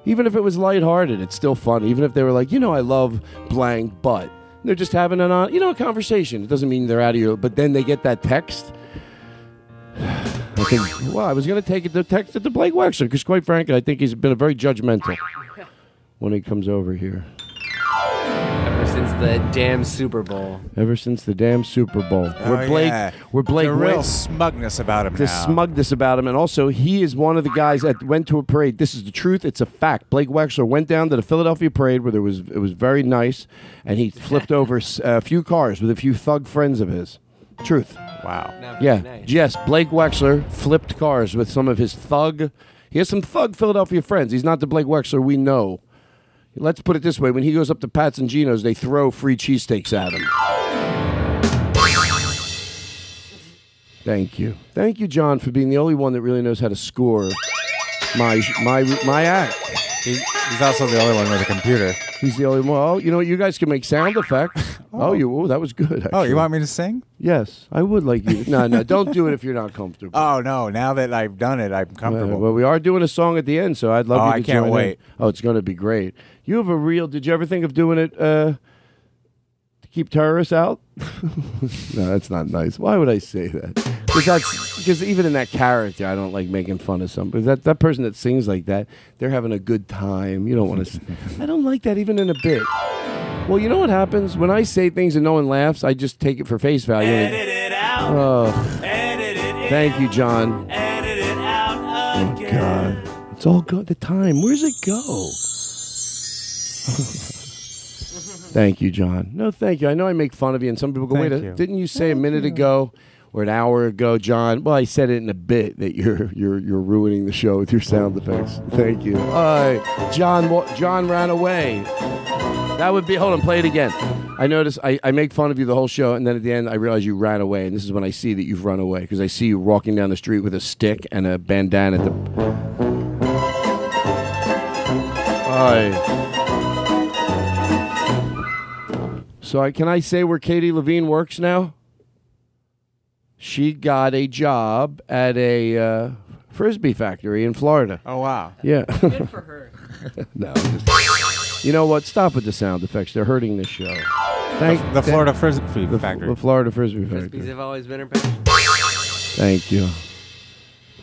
Even if it was lighthearted, it's still fun. Even if they were like, you know, I love blank, but they're just having an, on, you know, a conversation. It doesn't mean they're out of your. But then they get that text. I think, well, I was going to take it to text it to Blake Wexler because, quite frankly, I think he's been a very judgmental when he comes over here. Ever since the damn Super Bowl. Ever since the damn Super Bowl, Oh, where Blake, yeah. where Blake There's a real went- smugness about him the now. smugness about him, and also he is one of the guys that went to a parade. This is the truth; it's a fact. Blake Wexler went down to the Philadelphia parade where there was it was very nice, and he flipped over a few cars with a few thug friends of his. Truth. Wow. Yeah. Yes, Blake Wexler flipped cars with some of his thug. He has some thug Philadelphia friends. He's not the Blake Wexler we know. Let's put it this way: when he goes up to Pat's and Geno's, they throw free cheesesteaks at him. Thank you, thank you, John, for being the only one that really knows how to score my my my act. He's also the only one with a computer. He's the only one. Oh, you know what? You guys can make sound effects. oh, you. Oh, that was good. Oh, you want me to sing? Yes, I would like you. No, no, don't do it if you're not comfortable. Oh no! Now that I've done it, I'm comfortable. Uh, well, we are doing a song at the end, so I'd love Oh, you I can't join in. wait. Oh, it's going to be great. You have a real. Did you ever think of doing it uh, to keep terrorists out? no, that's not nice. Why would I say that? Because even in that character, I don't like making fun of somebody. That that person that sings like that, they're having a good time. You don't want to. I don't like that even in a bit. Well, you know what happens when I say things and no one laughs? I just take it for face value. Edit it out. Oh, thank you, John. Edit it out Oh God, it's all go the time. Where's it go? thank you, John. No, thank you. I know I make fun of you, and some people go, Thank "Wait, a, you. didn't you say a minute ago or an hour ago, John?" Well, I said it in a bit that you're you're you're ruining the show with your sound effects. Thank you. All right, John. John ran away. That would be. Hold on, play it again. I notice I, I make fun of you the whole show, and then at the end I realize you ran away, and this is when I see that you've run away because I see you walking down the street with a stick and a bandana. At the Aye. So I, can I say where Katie Levine works now? She got a job at a uh, frisbee factory in Florida. Oh wow! Yeah. Good for her. no. Just- you know what? Stop with the sound effects. They're hurting this show. Thank The- the Florida Frisbee the, Factory. The Florida Frisbee factory. Frisbees have always been her passion. Thank you.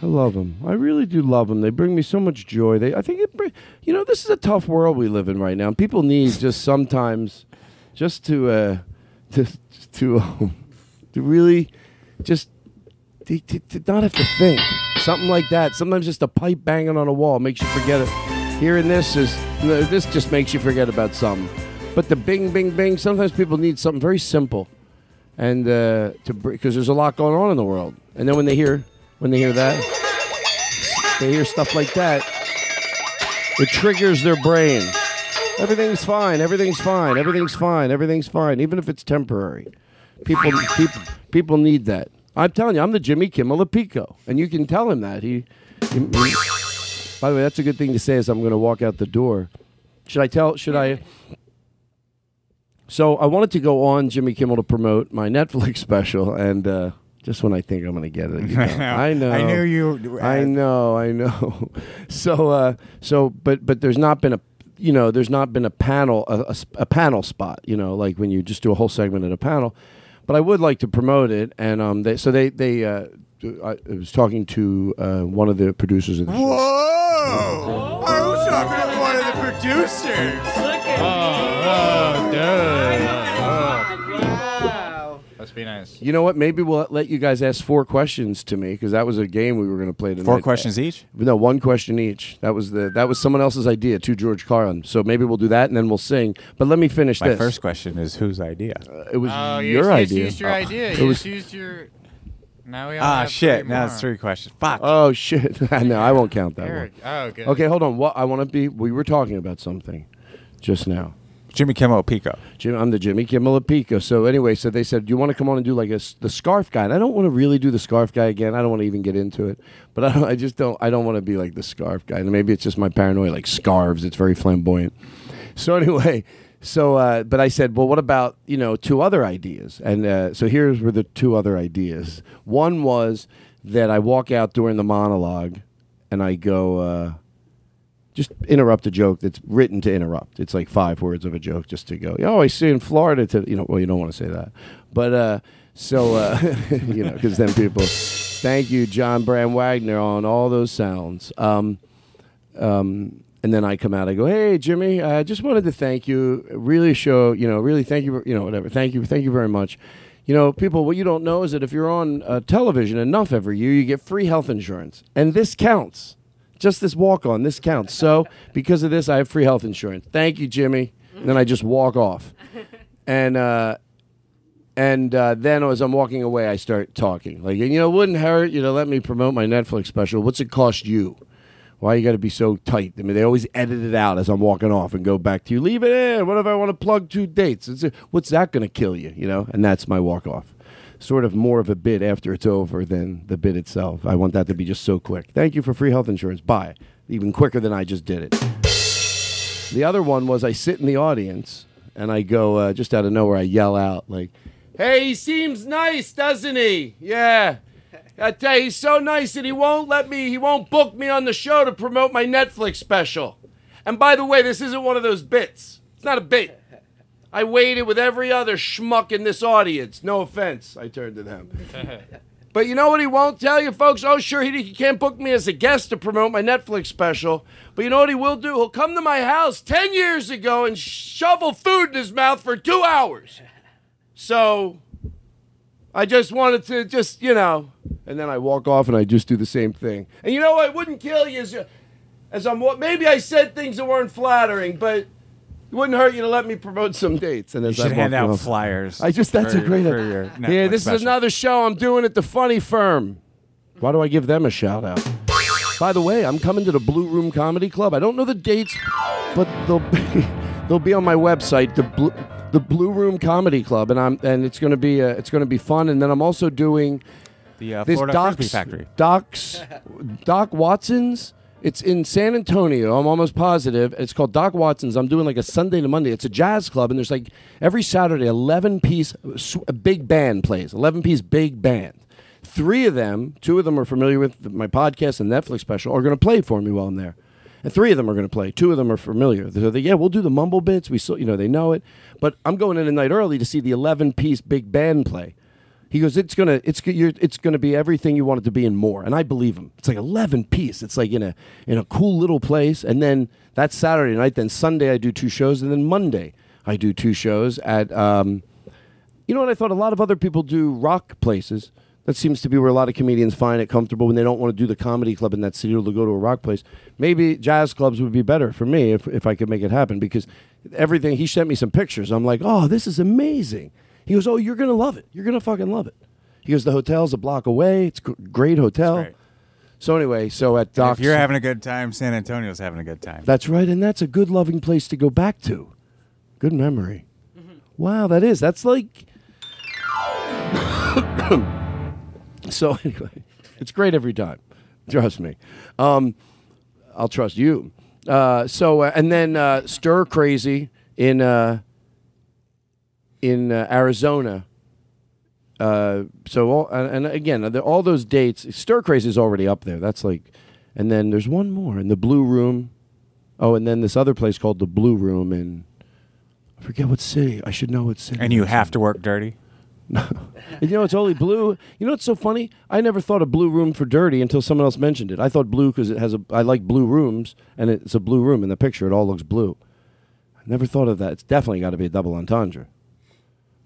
I love them. I really do love them. They bring me so much joy. They, I think it, bring, you know, this is a tough world we live in right now. People need just sometimes, just to, uh, to, to, um, to really, just to, to, to not have to think. Something like that. Sometimes just a pipe banging on a wall makes you forget it. Hearing this is, this just makes you forget about something. But the bing, bing, bing. Sometimes people need something very simple and uh, to because there's a lot going on in the world. And then when they hear when they hear that, they hear stuff like that, it triggers their brain. Everything's fine. Everything's fine. Everything's fine. Everything's fine. Even if it's temporary, people people people need that. I'm telling you, I'm the Jimmy Kimmel of Pico, and you can tell him that. He, he- he- by the way, that's a good thing to say as I'm going to walk out the door. Should I tell? Should I? So I wanted to go on Jimmy Kimmel to promote my Netflix special, and uh, just when I think I'm going to get it, you know. I know. I knew you- I know. I know. So, uh, so, but, but there's not been a, you know, there's not been a panel, a panel spot, you know, like when you just do a whole segment at a panel. But I would like to promote it, and um, they, so they, they, uh, I I was talking to uh, one of the producers of the show. Whoa! I was talking to one of the producers. Oh, dude. Must be nice. You know what? Maybe we'll let you guys ask four questions to me because that was a game we were going to play tonight. Four questions each? No, one question each. That was the that was someone else's idea. To George Carlin. So maybe we'll do that and then we'll sing. But let me finish My this. first question is whose idea? it was Oh, you your just idea. used your idea. It You was- just used your. Now we Ah, have shit! three Now it's three questions. Fuck. Oh shit! no, I won't count that Eric. one. Oh, good. Okay, hold on. What I want to be. We were talking about something just now. Jimmy Kimmel Pico. Jim, I'm the Jimmy Kimmel Pico. So anyway, so they said, "Do you want to come on and do like a the scarf guy?" And I don't want to really do the scarf guy again. I don't want to even get into it. But I, I just don't. I don't want to be like the scarf guy. And maybe it's just my paranoia, like scarves. It's very flamboyant. So anyway, so uh, but I said, well, what about you know two other ideas? And uh, so here's were the two other ideas. One was that I walk out during the monologue, and I go. Uh, just interrupt a joke that's written to interrupt. It's like five words of a joke just to go. Oh, I see in Florida. To you know, well, you don't want to say that, but uh, so uh, you know, because then people. Thank you, John Brand Wagner, on all those sounds. Um, um, and then I come out. I go, "Hey, Jimmy, I just wanted to thank you. Really show, you know, really thank you. You know, whatever. Thank you, thank you very much. You know, people, what you don't know is that if you're on uh, television enough every year, you get free health insurance, and this counts. Just this walk on, this counts. So because of this, I have free health insurance. Thank you, Jimmy. And then I just walk off, and uh, and uh, then as I'm walking away, I start talking. Like, you know, it wouldn't hurt you to let me promote my Netflix special. What's it cost you? Why you got to be so tight? I mean, they always edit it out as I'm walking off and go back to you. Leave it in. What if I want to plug two dates? It's what's that going to kill you? You know, and that's my walk off. Sort of more of a bit after it's over than the bit itself. I want that to be just so quick. Thank you for free health insurance. Bye. Even quicker than I just did it. The other one was I sit in the audience and I go uh, just out of nowhere. I yell out like, "Hey, he seems nice, doesn't he? Yeah." I tell you, he's so nice that he won't let me, he won't book me on the show to promote my Netflix special. And by the way, this isn't one of those bits. It's not a bit. I waited with every other schmuck in this audience. No offense, I turned to them. But you know what he won't tell you, folks? Oh, sure, he, he can't book me as a guest to promote my Netflix special. But you know what he will do? He'll come to my house 10 years ago and shovel food in his mouth for two hours. So I just wanted to just, you know, and then I walk off and I just do the same thing. And you know what? It wouldn't kill you as, as I'm, maybe I said things that weren't flattering, but it wouldn't hurt you to let me promote some dates. And You as should I hand walk out flyers I just, that's a great idea. Yeah, this is another show I'm doing at the Funny Firm. Why do I give them a shout out? By the way, I'm coming to the Blue Room Comedy Club. I don't know the dates, but they'll be, they'll be on my website, the Blue, the Blue Room Comedy Club, and I'm and it's going to be uh, it's going to be fun. And then I'm also doing The uh, this Florida Doc's, Frisbee Factory. Doc's Doc Watson's. It's in San Antonio. I'm almost positive. It's called Doc Watson's. I'm doing like a Sunday to Monday. It's a jazz club, and there's like every Saturday, 11 piece a big band plays. 11 piece big band. Three of them, two of them are familiar with my podcast and Netflix special, are going to play for me while I'm there. And three of them are going to play. Two of them are familiar. So they, yeah, we'll do the mumble bits. We, so, you know, they know it. But I'm going in a night early to see the 11 piece big band play. He goes, it's gonna, it's it's gonna be everything you want it to be and more. And I believe him. It's like eleven piece. It's like in a in a cool little place. And then that's Saturday night. Then Sunday I do two shows, and then Monday I do two shows at. Um, you know what I thought? A lot of other people do rock places. That seems to be where a lot of comedians find it comfortable when they don't want to do the comedy club in that city or to go to a rock place. Maybe jazz clubs would be better for me if, if I could make it happen because everything, he sent me some pictures. I'm like, oh, this is amazing. He goes, oh, you're going to love it. You're going to fucking love it. He goes, the hotel's a block away. It's a great hotel. So anyway, so at Doc's. If you're having a good time, San Antonio's having a good time. That's right, and that's a good, loving place to go back to. Good memory. Wow, that is. That's like. so anyway, it's great every time. Trust me. Um, I'll trust you. Uh, so uh, and then uh, stir crazy in uh, in uh, Arizona. Uh, so all, and, again, the- all those dates. Stir crazy is already up there. That's like, and then there's one more in the Blue Room. Oh, and then this other place called the Blue Room in. I forget what city. I should know what city. And you have to work dirty. And you know, it's only blue. You know what's so funny? I never thought of blue room for dirty until someone else mentioned it. I thought blue because it has a. I like blue rooms, and it's a blue room in the picture. It all looks blue. I never thought of that. It's definitely got to be a double entendre,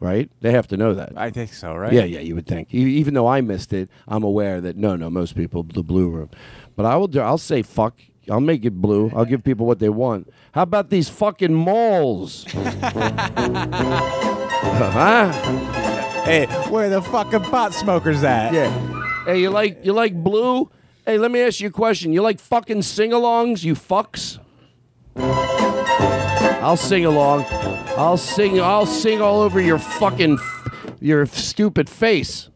right? They have to know that. I think so, right? Yeah, yeah, you would think. E- Even though I missed it, I'm aware that no, no, most people the blue room. But I will do. I'll say fuck. I'll make it blue. I'll give people what they want. How about these fucking malls? huh? Hey, where the fucking pot smokers at? Yeah. Hey, you like you like blue? Hey, let me ask you a question. You like fucking sing-alongs, you fucks? I'll sing along. I'll sing. I'll sing all over your fucking your stupid face.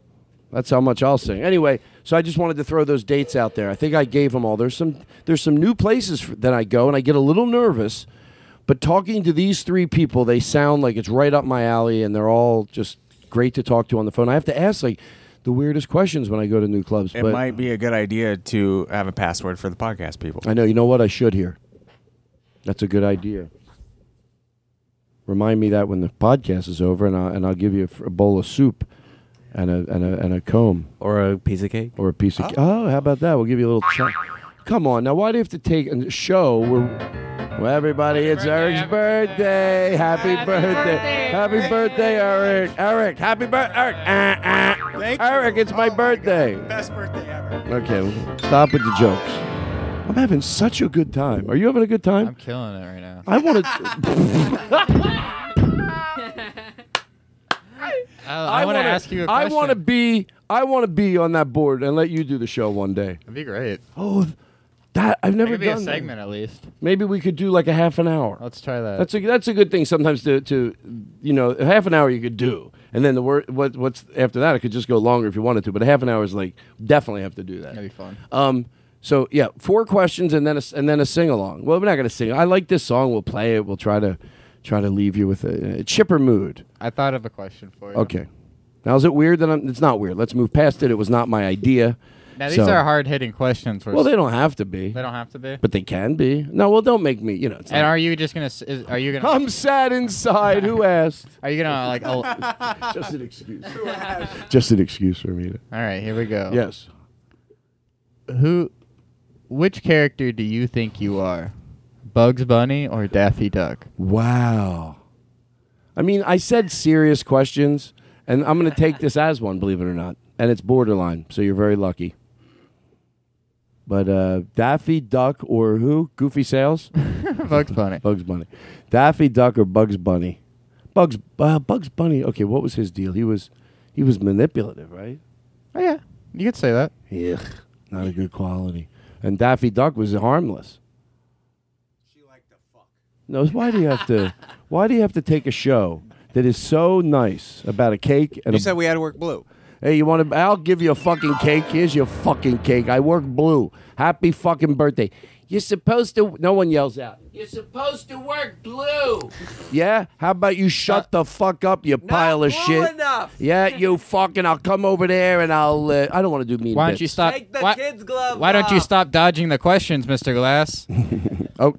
That's how much I'll sing. Anyway, so I just wanted to throw those dates out there. I think I gave them all. There's some there's some new places that I go, and I get a little nervous. But talking to these three people, they sound like it's right up my alley, and they're all just great to talk to on the phone. I have to ask like the weirdest questions when I go to new clubs. It but might be a good idea to have a password for the podcast people. I know. You know what? I should here. That's a good idea. Remind me that when the podcast is over, and I'll, and I'll give you a, f- a bowl of soup and a, and a and a comb or a piece of cake or a piece of. Oh, how about that? We'll give you a little. Ch- Come on, now why do you have to take a show where? Well, everybody, it's Eric's birthday. Happy, birthday. Happy birthday, Eric. Eric, happy birthday. Eric. Uh, uh. Eric, it's my birthday. Best birthday ever. Okay, well, stop with the jokes. I'm having such a good time. Are you having a good time? I'm killing it right now. I want to. I, want to ask you a I question. want to be. I want to be on that board and let you do the show one day. That'd be great. Oh, that I've never Maybe done. a that. segment at least. Maybe we could do like a half an hour. Let's try that. That's a that's a good thing sometimes to to you know a half an hour you could do and then the word what what's after that it could just go longer if you wanted to but a half an hour is like definitely have to do that. That'd be fun. Um. So yeah, four questions and then a, and then a sing along. Well, we're not gonna sing. I like this song. We'll play it. We'll try to try to leave you with a, a chipper mood. I thought of a question for you. Okay. Now is it weird that I'm? It's not weird. Let's move past it. It was not my idea. Now these So- are hard hitting questions. For Well, they don't have to be. They don't have to be. But they can be. No, well, don't make me. You know. It's And not- are you just gonna? s- Is, are you gonna? I'm sad inside. Who asked? Are you gonna like? al- Just an excuse. Just an excuse for me to. All right, here we go. Yes. Who? Which character do you think you are? Bugs Bunny or Daffy Duck? Wow. I mean, I said serious questions, and I'm going to take this as one, believe it or not. And it's borderline, so you're very lucky. But uh, Daffy Duck or who? Goofy Sales? Bugs Bunny. Bugs Bunny. Daffy Duck or Bugs Bunny? Bugs uh, Bugs Bunny. Okay, what was his deal? He was he was manipulative, right? Oh yeah, you could say that. Yeah, not a good quality. And Daffy Duck was harmless. She liked to fuck. No, why do you have to? Why do you have to take a show that is so nice about a cake and You a said we had to work blue. Hey, you want to? I'll give you a fucking cake. Here's your fucking cake. I work blue. Happy fucking birthday. You're supposed to. No one yells out. You're supposed to work blue. Yeah. How about you shut the fuck up, you pile of blue shit? enough. Yeah, you fucking. I'll come over there and I'll. Uh, I don't want to do mean. Why don't bits. you stop? Take the why, kid's glove why don't you stop dodging the questions, Mr. Glass? Oh.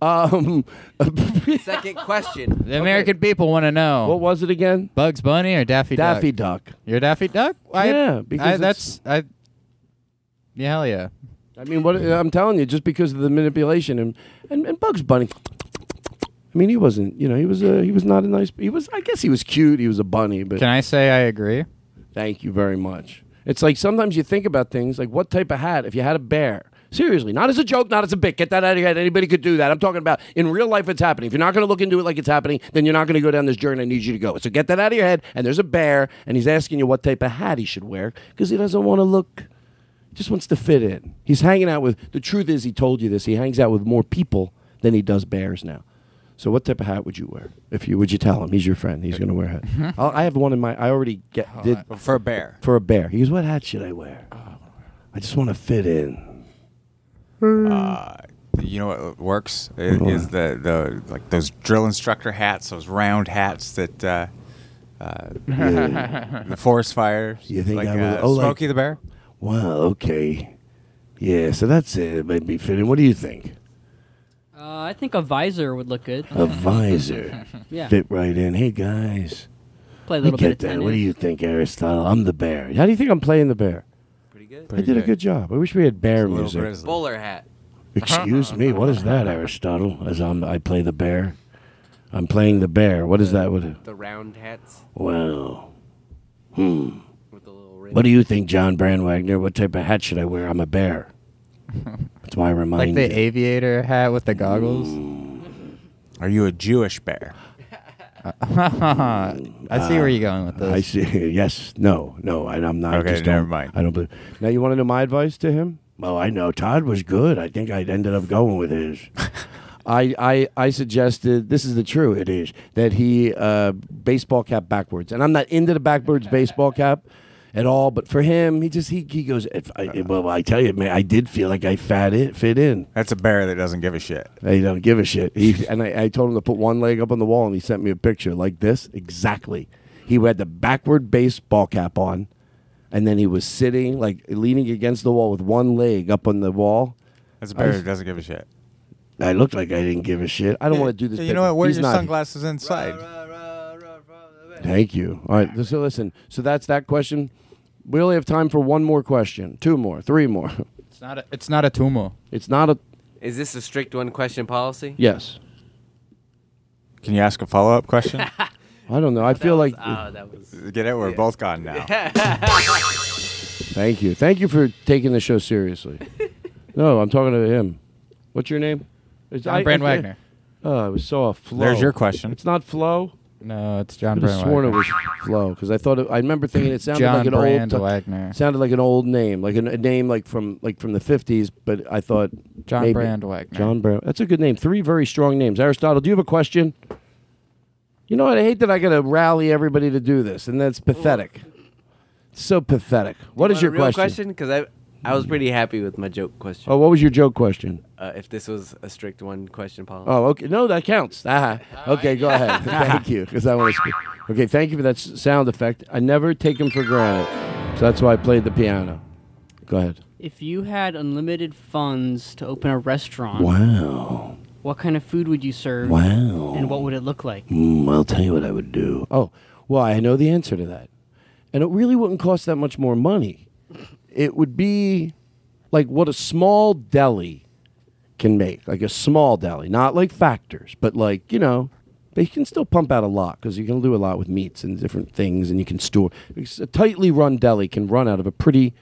um. Second question. The American people want to know. What was it again? Bugs Bunny or Daffy Duck? Daffy Duck. You're Daffy Duck? I- Yeah, because I, that's I. Yeah, hell yeah. I mean, what I'm telling you, just because of the manipulation and and, and Bugs Bunny. I mean, he wasn't. You know, he was a. He was not a nice. He was. I guess he was cute. He was a bunny, but. Can I say I agree? Thank you very much. It's like sometimes you think about things like what type of hat if you had a bear. Seriously, not as a joke, not as a bit. Get that out of your head. Anybody could do that. I'm talking about in real life. It's happening. If you're not going to look into it like it's happening, then you're not going to go down this journey. I need you to go. So get that out of your head. And there's a bear, and he's asking you what type of hat he should wear because he doesn't want to look. Just wants to fit in. He's hanging out with. The truth is, he told you this. He hangs out with more people than he does bears now. So what type of hat would you wear? If you would you tell him he's your friend? He's going to wear a hat. I'll, I have one in my. I already get did For a bear. for a bear. He goes, "What hat should I wear? I just want to fit in." Uh, you know what works I- is the the like those drill instructor hats, those round hats that uh, uh, the forest fires. You think like I will- uh, oh, like- Smokey the Bear? Wow. Okay. Yeah. So that's it. It might be fitting. What do you think? Uh, I think a visor would look good. A visor. Yeah. Fit right in. Hey guys. Play a I little get bit of that. What do you think, Aristotle? I'm the bear. How do you think I'm playing the bear? Pretty good. I did a good job. I wish we had bear music. grizzly. Bowler hat. Excuse me. What is that, Aristotle? As I'm, I play the bear. I'm playing the bear. What is that? What? The round hats Wow. Hmm. with the little ring. What do you think, John Brand Wagner? What type of hat should I wear? I'm a bear. That's why I remind Like the you. aviator hat with the goggles. Are you a Jewish bear? I see where you're going with this. I see. Yes. No. No. I, I'm not. I Okay, just never don't- mind. I don't believe. Now you want to know my advice to him? Well, I know Todd was good. I think I ended up going with his. I, I I suggested this is the true it is that he uh, baseball cap backwards, and I'm not into the backwards baseball cap at all. But for him, he just he, he goes. If I, well, I tell you, man, I did feel like I fat it fit in. That's a bear that doesn't give a shit. He don't give a shit. He, and I, I told him to put one leg up on the wall, and he sent me a picture like this exactly. He had the backward baseball cap on, and then he was sitting like leaning against the wall with one leg up on the wall. That's a bear I- that doesn't give a shit. I looked like I didn't give a shit. I don't want to do this. You bit. know what? Wear He's your not- sunglasses inside. Thank you. All right. So listen. So that's that question. We only have time for one more question, two more, three more. It's not. A, it's not a tumor. It's not a. Is this a strict one question policy? Yes. Can you ask a follow up question? I don't know. I feel like. Oh, that was. Get it? We're both gone now. Thank you. Thank you for taking the show seriously. no, I'm talking to him. What's your name? It's- John Brand Wagner. Oh, it was so off flow. There's your question. It's not flow. No, it's John I could have Brand sworn Wagner. it was flow because I thought it, I remember thinking it sounded John like an Brand old Wagner. sounded like an old name, like an, a name like from like from the fifties. But I thought John maybe- Brand Wagner. John Brand. That's a good name. Three very strong names. Aristotle, do you have a question? You know what? I hate that I got to rally everybody to do this, and that's pathetic. So pathetic. What is Want your a real question? question? Because I, I was pretty happy with my joke question. Oh, what was your joke question? Uh, if this was a strict one question policy. Oh, okay. No, that counts. Ah, okay, go ahead. thank you, because I want to speak. Okay, thank you for that s- sound effect. I never take them for granted, so that's why I played the piano. Go ahead. If you had unlimited funds to open a restaurant, Wow. what kind of food would you serve? Wow. And what would it look like? Mm, I'll tell you what I would do. Oh, well, I know the answer to that. And it really wouldn't cost that much more money. It would be like what a small deli can make, like a small deli, not like Factor's, but like, you know, they can still pump out a lot because you can do a lot with meats and different things and you can store. A tightly run deli can run out of a pretty,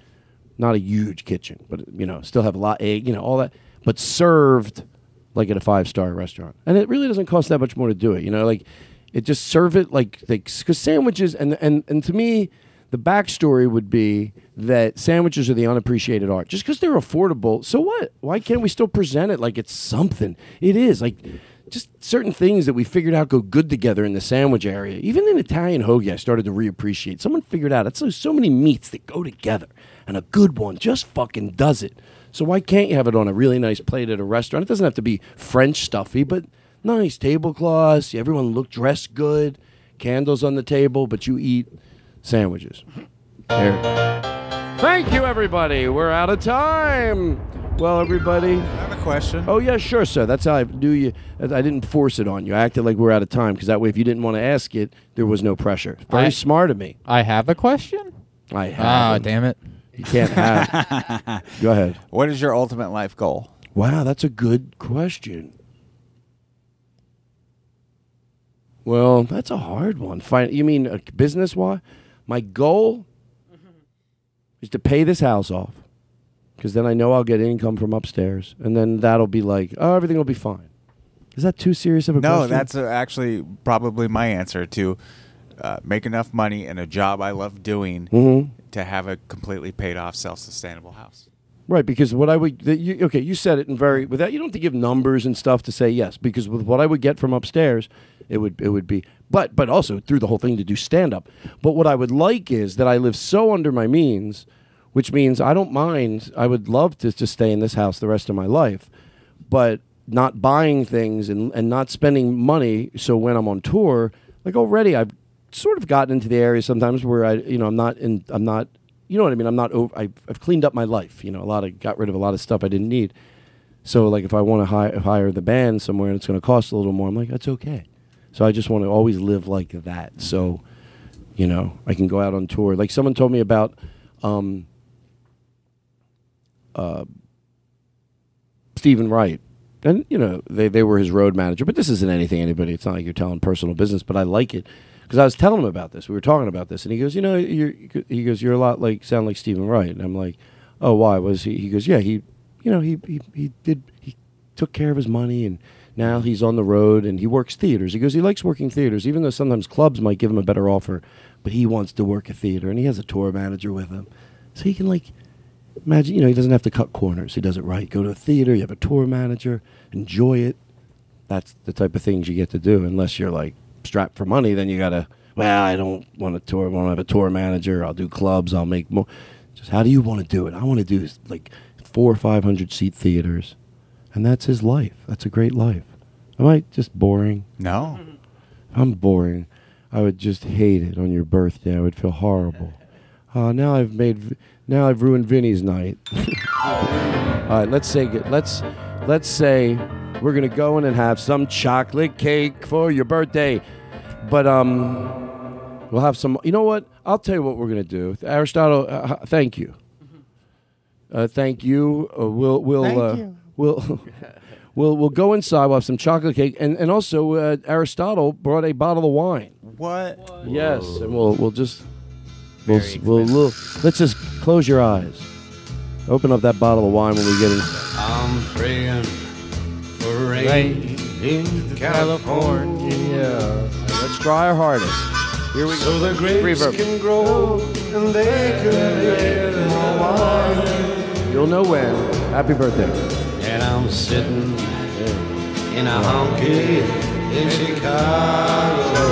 not a huge kitchen, but, you know, still have a lot, egg, you know, all that, but served like at a five star restaurant. And it really doesn't cost that much more to do it. You know, like it just serve it like because sandwiches and and and to me, the backstory would be that sandwiches are the unappreciated art. Just because they're affordable, so what? Why can't we still present it like it's something? It is like. Just certain things that we figured out go good together in the sandwich area. Even in Italian hoagie, I started to reappreciate. Someone figured out it's so, so many meats that go together, and a good one just fucking does it. So why can't you have it on a really nice plate at a restaurant? It doesn't have to be French stuffy, but nice tablecloths. Everyone look dressed good. Candles on the table, but you eat sandwiches. There. Thank you, everybody. We're out of time. Well, everybody. I have a question. Oh yeah, sure, sir. That's how I do you. I didn't force it on you. I acted like we're out of time because that way, if you didn't want to ask it, there was no pressure. Very I- smart of me. I have a question. I have. Ah, damn it. You can't have. Go ahead. What is your ultimate life goal? Wow, that's a good question. Well, that's a hard one. Fin- you mean uh, business wise? My goal is to pay this house off because then I know I'll get income from upstairs, and then that'll be like, oh, everything will be fine. Is that too serious of a No, question? that's uh, actually probably my answer to uh, make enough money in a job I love doing Mhm. to have a completely paid off, self sustainable house. Right, because what I would the, you, okay, you said it in very without you don't have to give numbers and stuff to say yes, because with what I would get from upstairs, it would it would be but but also through the whole thing to do stand up. But what I would like is that I live so under my means, which means I don't mind. I would love to just stay in this house the rest of my life, but not buying things and and not spending money. So when I'm on tour, like already I've sort of gotten into the area sometimes where I you know I'm not in I'm not you know what I mean. I'm not over. I've, I've cleaned up my life. You know, a lot of got rid of a lot of stuff I didn't need. So like, if I want to hi- hire the band somewhere and it's going to cost a little more, I'm like, that's okay. So I just want to always live like that. So, you know, I can go out on tour. Like someone told me about, um, uh, Steven Wright. And, you know, they, they were his road manager. But this isn't anything anybody. It's not like you're telling personal business, but I like it. Because I was telling him about this. We were talking about this. And he goes, you know, you're, he goes, you're a lot like, sound like Steven Wright. And I'm like, oh, why? Was he? He goes, yeah, he, you know, he, he, he did, he took care of his money and now he's on the road and he works theaters. He goes, he likes working theaters, even though sometimes clubs might give him a better offer, but he wants to work a theater and he has a tour manager with him. So he can like imagine, you know, he doesn't have to cut corners. He does it right. Go to a theater, you have a tour manager, enjoy it. That's the type of things you get to do. Unless you're like strapped for money, then you gotta. Well, I don't want to tour. I want to have a tour manager. I'll do clubs. I'll make more. Just how do you want to do it? I want to do like four or five hundred seat theaters, and that's his life. That's a great life. Am I just boring? No. I'm boring. I would just hate it on your birthday. I would feel horrible. Uh, now I've made. Now I've ruined Vinny's night. All right, let's say. good- Let's let's say we're gonna go in and have some chocolate cake for your birthday. But um, we'll have some. You know what? I'll tell you what we're gonna do. Aristotle, uh, thank you. Uh, thank you. Uh, we'll we'll Thank uh, you. We'll. We'll, we'll go inside. We'll have some chocolate cake, and and also uh, Aristotle brought a bottle of wine. What? Yes, and we'll we'll just we'll, s- we'll, we'll let's just close your eyes. Open up that bottle of wine when we get in. I'm praying for rain, Rain in California. Let's try our hardest. Here we So go. the grapes Reverb. can grow and they can get more wine. You'll know when. Happy birthday. And I'm sitting in a honky in Chicago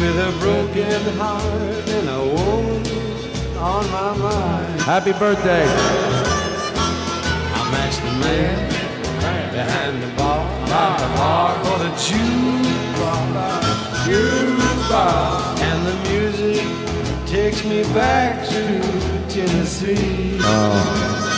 with a broken heart and a woman on my mind. Happy birthday. I'm actually the man behind the bar, behind the bar for the jukebox, jukebox, and the music takes me back to Tennessee. And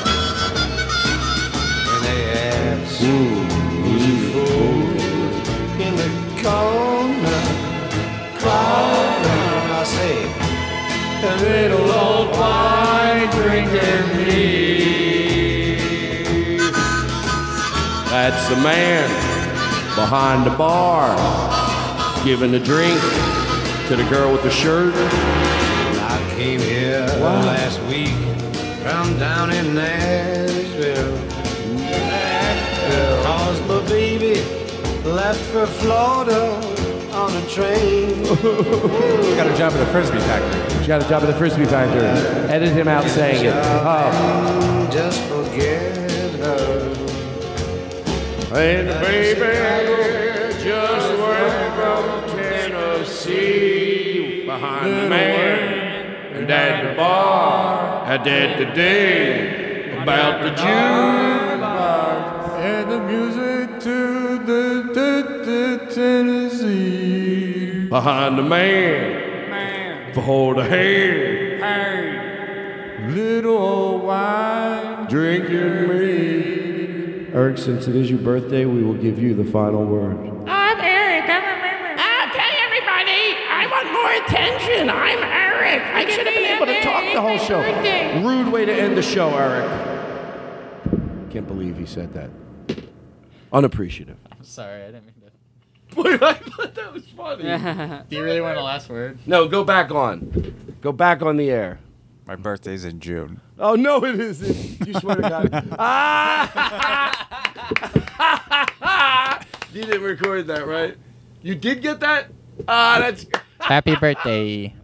That's the man behind the bar giving the drink to the girl with the shirt. I came here last week from down in Nashville. Left for Florida on a train. Got a job at the frisbee factory. She got a job at the frisbee factory. Edit him out saying it. Oh. Just forget her. And baby just went from Tennessee behind the man and at the bar I did the day about the jukebox And the music to the, the, the Tennessee. behind the man man. for the hand Little old wine. drinking me. Eric, since it is your birthday, we will give you the final word. I'm Eric. I'm Okay, everybody. I want more attention. I'm Eric. I should have been able to talk the whole show. Rude way to end the show, Eric. Can't believe he said that. Unappreciative. I'm sorry, I didn't mean to. Wait, I thought that was funny. Do you really want a last word? No, go back on. Go back on the air. My birthday's in June. Oh no, it isn't. You swear to God. ah! you didn't record that, right? You did get that? Ah, that's. Happy birthday.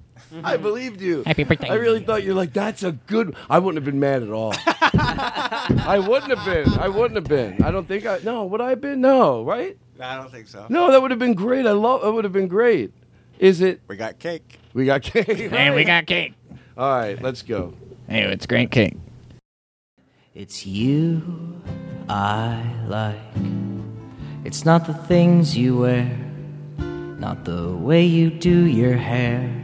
I mm-hmm. believed you. Happy birthday. I really thought you're like, that's a good. I wouldn't have been mad at all. I wouldn't have been. I wouldn't have been. I don't think I. No, would I have been? No, right? I don't think so. No, that would have been great. I love. It would have been great. Is it? We got cake. We got cake. And we got cake. All right, let's go. Hey, it's great cake. It's you I like. It's not the things you wear, not the way you do your hair,